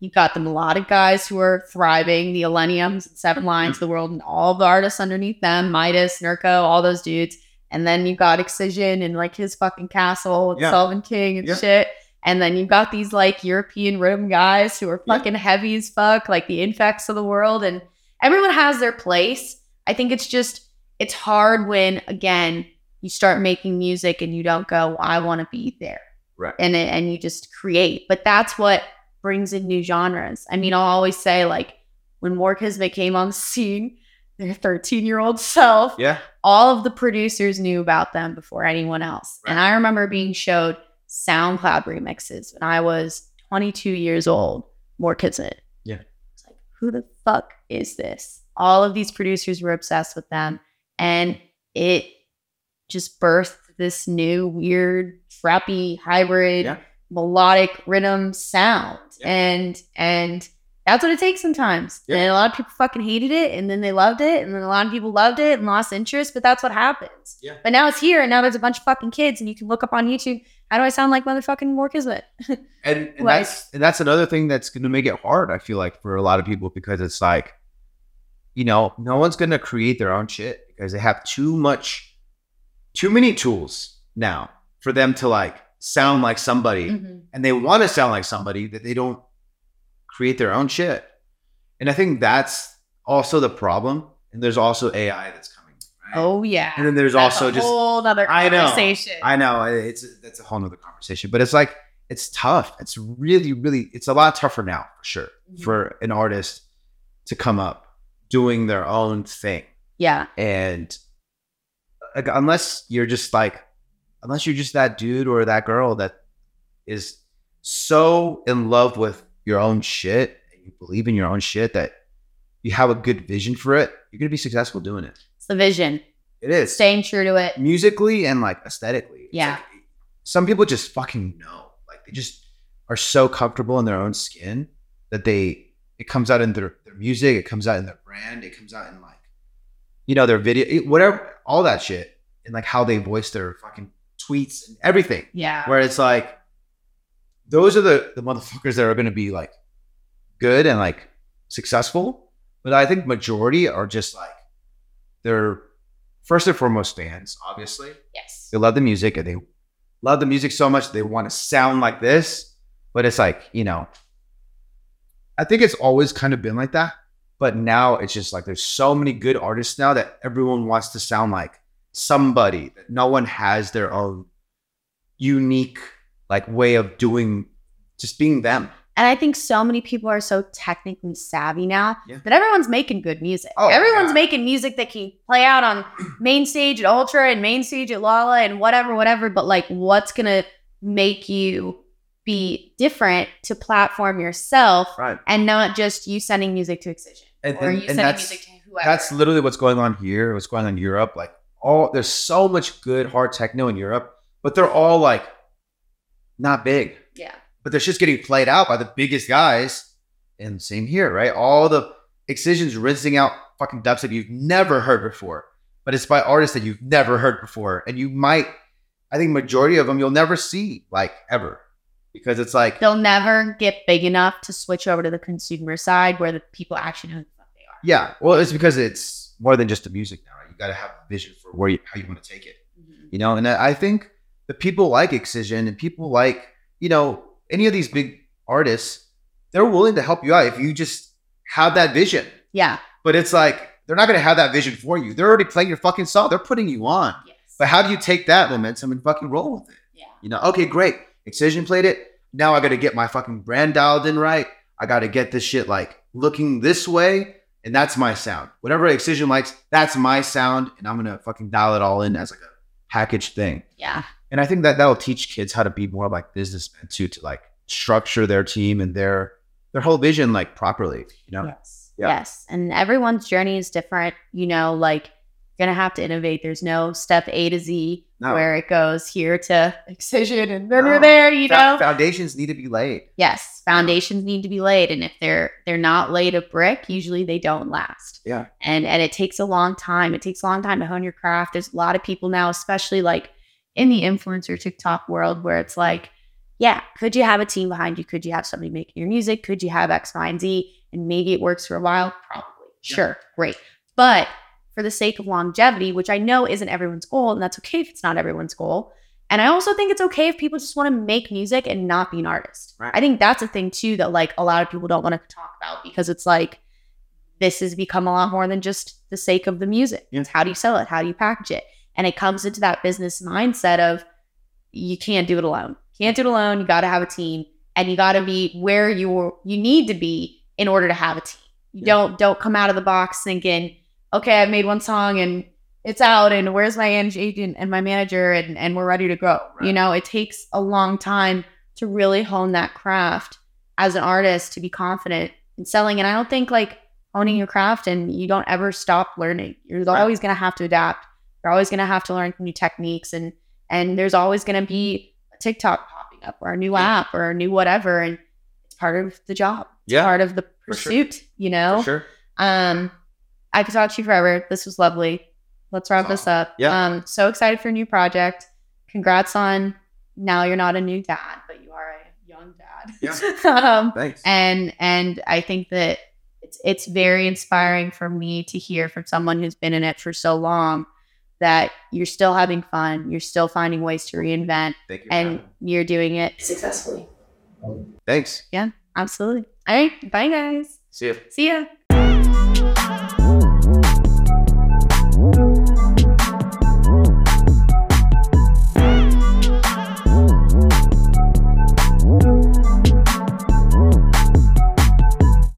Speaker 1: You've got the melodic guys who are thriving, the Illeniums Seven Lions of the world, and all the artists underneath them, MitiS, Nurko, all those dudes. And then you've got Excision and like his fucking castle with
Speaker 3: Yeah.
Speaker 1: Sullivan King and
Speaker 3: Yeah.
Speaker 1: shit. And then you've got these like European rhythm guys who are
Speaker 3: Yeah.
Speaker 1: fucking heavy as fuck, like the Infekts of the world. And everyone has their place. I think it's just, it's hard when, again, you start making music and you don't go, I want to be there.
Speaker 3: Right.
Speaker 1: And, and you just create. But that's what brings in new genres. I mean, I'll always say, like, when Moore Kismet came on the scene, their 13 year old self,
Speaker 3: Yeah.
Speaker 1: all of the producers knew about them before anyone else. And I remember being showed SoundCloud remixes when I was 22 years old. Moore Kismet.
Speaker 3: Yeah.
Speaker 1: It's like, who the fuck is this? All of these producers were obsessed with them. And it just birthed this new, weird, frappy, hybrid,
Speaker 3: Yeah.
Speaker 1: melodic riddim sound.
Speaker 3: Yeah.
Speaker 1: And and that's what it takes sometimes.
Speaker 3: Yeah.
Speaker 1: And a lot of people fucking hated it and then they loved it. And then a lot of people loved it and lost interest, but that's what happens.
Speaker 3: Yeah.
Speaker 1: But now it's here and now there's a bunch of fucking kids and you can look up on YouTube. How do I sound like motherfucking Moore Kismet? *laughs*
Speaker 3: and, and
Speaker 1: Like-
Speaker 3: that's and that's another thing that's going to make it hard. I feel like for a lot of people because it's like, you know, no one's going to create their own shit because they have too much, too many tools now for them to like sound like somebody,
Speaker 1: Mhm.
Speaker 3: and they want to sound like somebody that they don't create their own shit. And I think that's also the problem. And there's also AI that's coming. Right?
Speaker 1: Oh yeah.
Speaker 3: and then there's
Speaker 1: That's
Speaker 3: also
Speaker 1: a
Speaker 3: just
Speaker 1: whole other
Speaker 3: I know.
Speaker 1: conversation.
Speaker 3: I know it's that's a whole nother conversation, but it's like it's tough. It's really, really, it's a lot tougher now for sure
Speaker 1: Mhm.
Speaker 3: for an artist to come up doing their own thing,
Speaker 1: yeah.
Speaker 3: and like, unless you're just like, unless you're just that dude or that girl that is so in love with your own shit and you believe in your own shit that you have a good vision for it, you're gonna be successful doing it.
Speaker 1: It's the vision.
Speaker 3: It is
Speaker 1: Staying true to it.
Speaker 3: musically and like aesthetically.
Speaker 1: Yeah.
Speaker 3: like- some people just fucking know. Like they just are so comfortable in their own skin that they it comes out in their, their music, it comes out in their brand, it comes out in like you know, their video, whatever, all that shit. And like how they voice their fucking tweets and everything.
Speaker 1: Yeah.
Speaker 3: Where it's like those are the the motherfuckers that are gonna be like good and like successful. But I think majority are just like they're first and foremost fans, obviously.
Speaker 1: Yes.
Speaker 3: They love the music and they love the music so much they want to sound like this. But it's like, you know, I think it's always kind of been like that. But now it's just like there's so many good artists now that everyone wants to sound like somebody that no one has their own unique like way of doing just being them.
Speaker 1: And I think so many people are so technically savvy now
Speaker 3: Yeah.
Speaker 1: that everyone's making good music.
Speaker 3: Oh,
Speaker 1: everyone's
Speaker 3: yeah.
Speaker 1: making music that can play out on *clears throat* main stage at Ultra and main stage at Lolla and whatever, whatever. But like, what's gonna make you be different to platform yourself
Speaker 3: Right.
Speaker 1: and not just you sending music to Excision
Speaker 3: And,
Speaker 1: or
Speaker 3: and-
Speaker 1: you
Speaker 3: and
Speaker 1: sending
Speaker 3: that's
Speaker 1: music to whoever?
Speaker 3: that's literally what's going on here, what's going on in Europe. Like all there's so much good hard techno in Europe, but they're all like not big.
Speaker 1: yeah.
Speaker 3: but they're just getting played out by the biggest guys. And same here, right? All the excisions rinsing out fucking dubstep you've never heard before, but it's by artists that you've never heard before, and you might, I think, majority of them you'll never see like ever, because it's like,
Speaker 1: They'll never get big enough to switch over to the consumer side where the people actually know who they are.
Speaker 3: yeah, well, it's because it's more than just the music now. Right? You got to have a vision for where you, how you want to take it. Mm-hmm. you know and I think the people like excision and people like you know any of these big artists they're willing to help you out if you just have that vision.
Speaker 1: Yeah.
Speaker 3: but it's like they're not going to have that vision for you. They're already playing your fucking song. They're putting you on.
Speaker 1: Yes.
Speaker 3: but how do you take that momentum and fucking roll with it?
Speaker 1: Yeah.
Speaker 3: you know okay great. Excision played it. Now i got to get my fucking brand dialed in right. I got to get this shit like looking this way and that's my sound. Whatever excision likes that's my sound and i'm gonna fucking dial it all in as like a packaged thing.
Speaker 1: Yeah.
Speaker 3: And I think that that'll teach kids how to be more like businessmen too, to like structure their team and their their whole vision like properly. You know,
Speaker 1: Yes.
Speaker 3: Yeah.
Speaker 1: Yes. And everyone's journey is different. You know, like you're gonna have to innovate. There's no step A to Z
Speaker 3: No.
Speaker 1: where it goes here to *laughs* excision and then
Speaker 3: No.
Speaker 1: we're there, you
Speaker 3: Fo-
Speaker 1: know?
Speaker 3: foundations need to be laid.
Speaker 1: yes. Foundations need to be laid. And if they're they're not laid a brick, usually they don't last.
Speaker 3: Yeah.
Speaker 1: And and it takes a long time. It takes a long time to hone your craft. There's a lot of people now, especially like in the influencer TikTok world, where it's like yeah, could you have a team behind you? Could you have somebody making your music? Could you have X, Y, and Z? And maybe it works for a while? Probably.
Speaker 3: Yeah.
Speaker 1: Sure. Great. But for the sake of longevity, which I know isn't everyone's goal, and that's okay if it's not everyone's goal. And I also think it's okay if people just want to make music and not be an artist.
Speaker 3: Right.
Speaker 1: I think that's a thing too that like a lot of people don't want to talk about because it's like this has become a lot more than just the sake of the music.
Speaker 3: Yeah.
Speaker 1: It's how do you sell it? How do you package it? And it comes into that business mindset of you can't do it alone. Can't do it alone. You got to have a team, and you got to be where you you need to be in order to have a team. You
Speaker 3: Yeah.
Speaker 1: don't don't come out of the box thinking, okay, I've made one song and it's out, and where's my agent and my manager, and and we're ready to go. You know, it takes a long time to really hone that craft as an artist to be confident in selling. And I don't think like owning mm-hmm. your craft and you don't ever stop learning. You're
Speaker 3: Right.
Speaker 1: always going to have to adapt. You're always going to have to learn new techniques and and there's always going to be a TikTok popping up or a new app or a new whatever and it's part of the job.
Speaker 3: Yeah,
Speaker 1: part of the
Speaker 3: for sure.
Speaker 1: pursuit, you know?
Speaker 3: For sure.
Speaker 1: Um, I could talk to you forever. This was lovely. Let's wrap this up.
Speaker 3: Yeah.
Speaker 1: Um, so excited for a new project. Congrats on now you're not a new dad, but you are a young dad. Yeah. *laughs* um,
Speaker 3: Thanks.
Speaker 1: and and I think that it's it's very inspiring for me to hear from someone who's been in it for so long that you're still having fun, you're still finding ways to reinvent,
Speaker 3: Thank you.
Speaker 1: and
Speaker 3: having me.
Speaker 1: you're doing it successfully.
Speaker 3: Thanks.
Speaker 1: Yeah, absolutely. All right. Bye guys.
Speaker 3: See ya.
Speaker 1: See ya.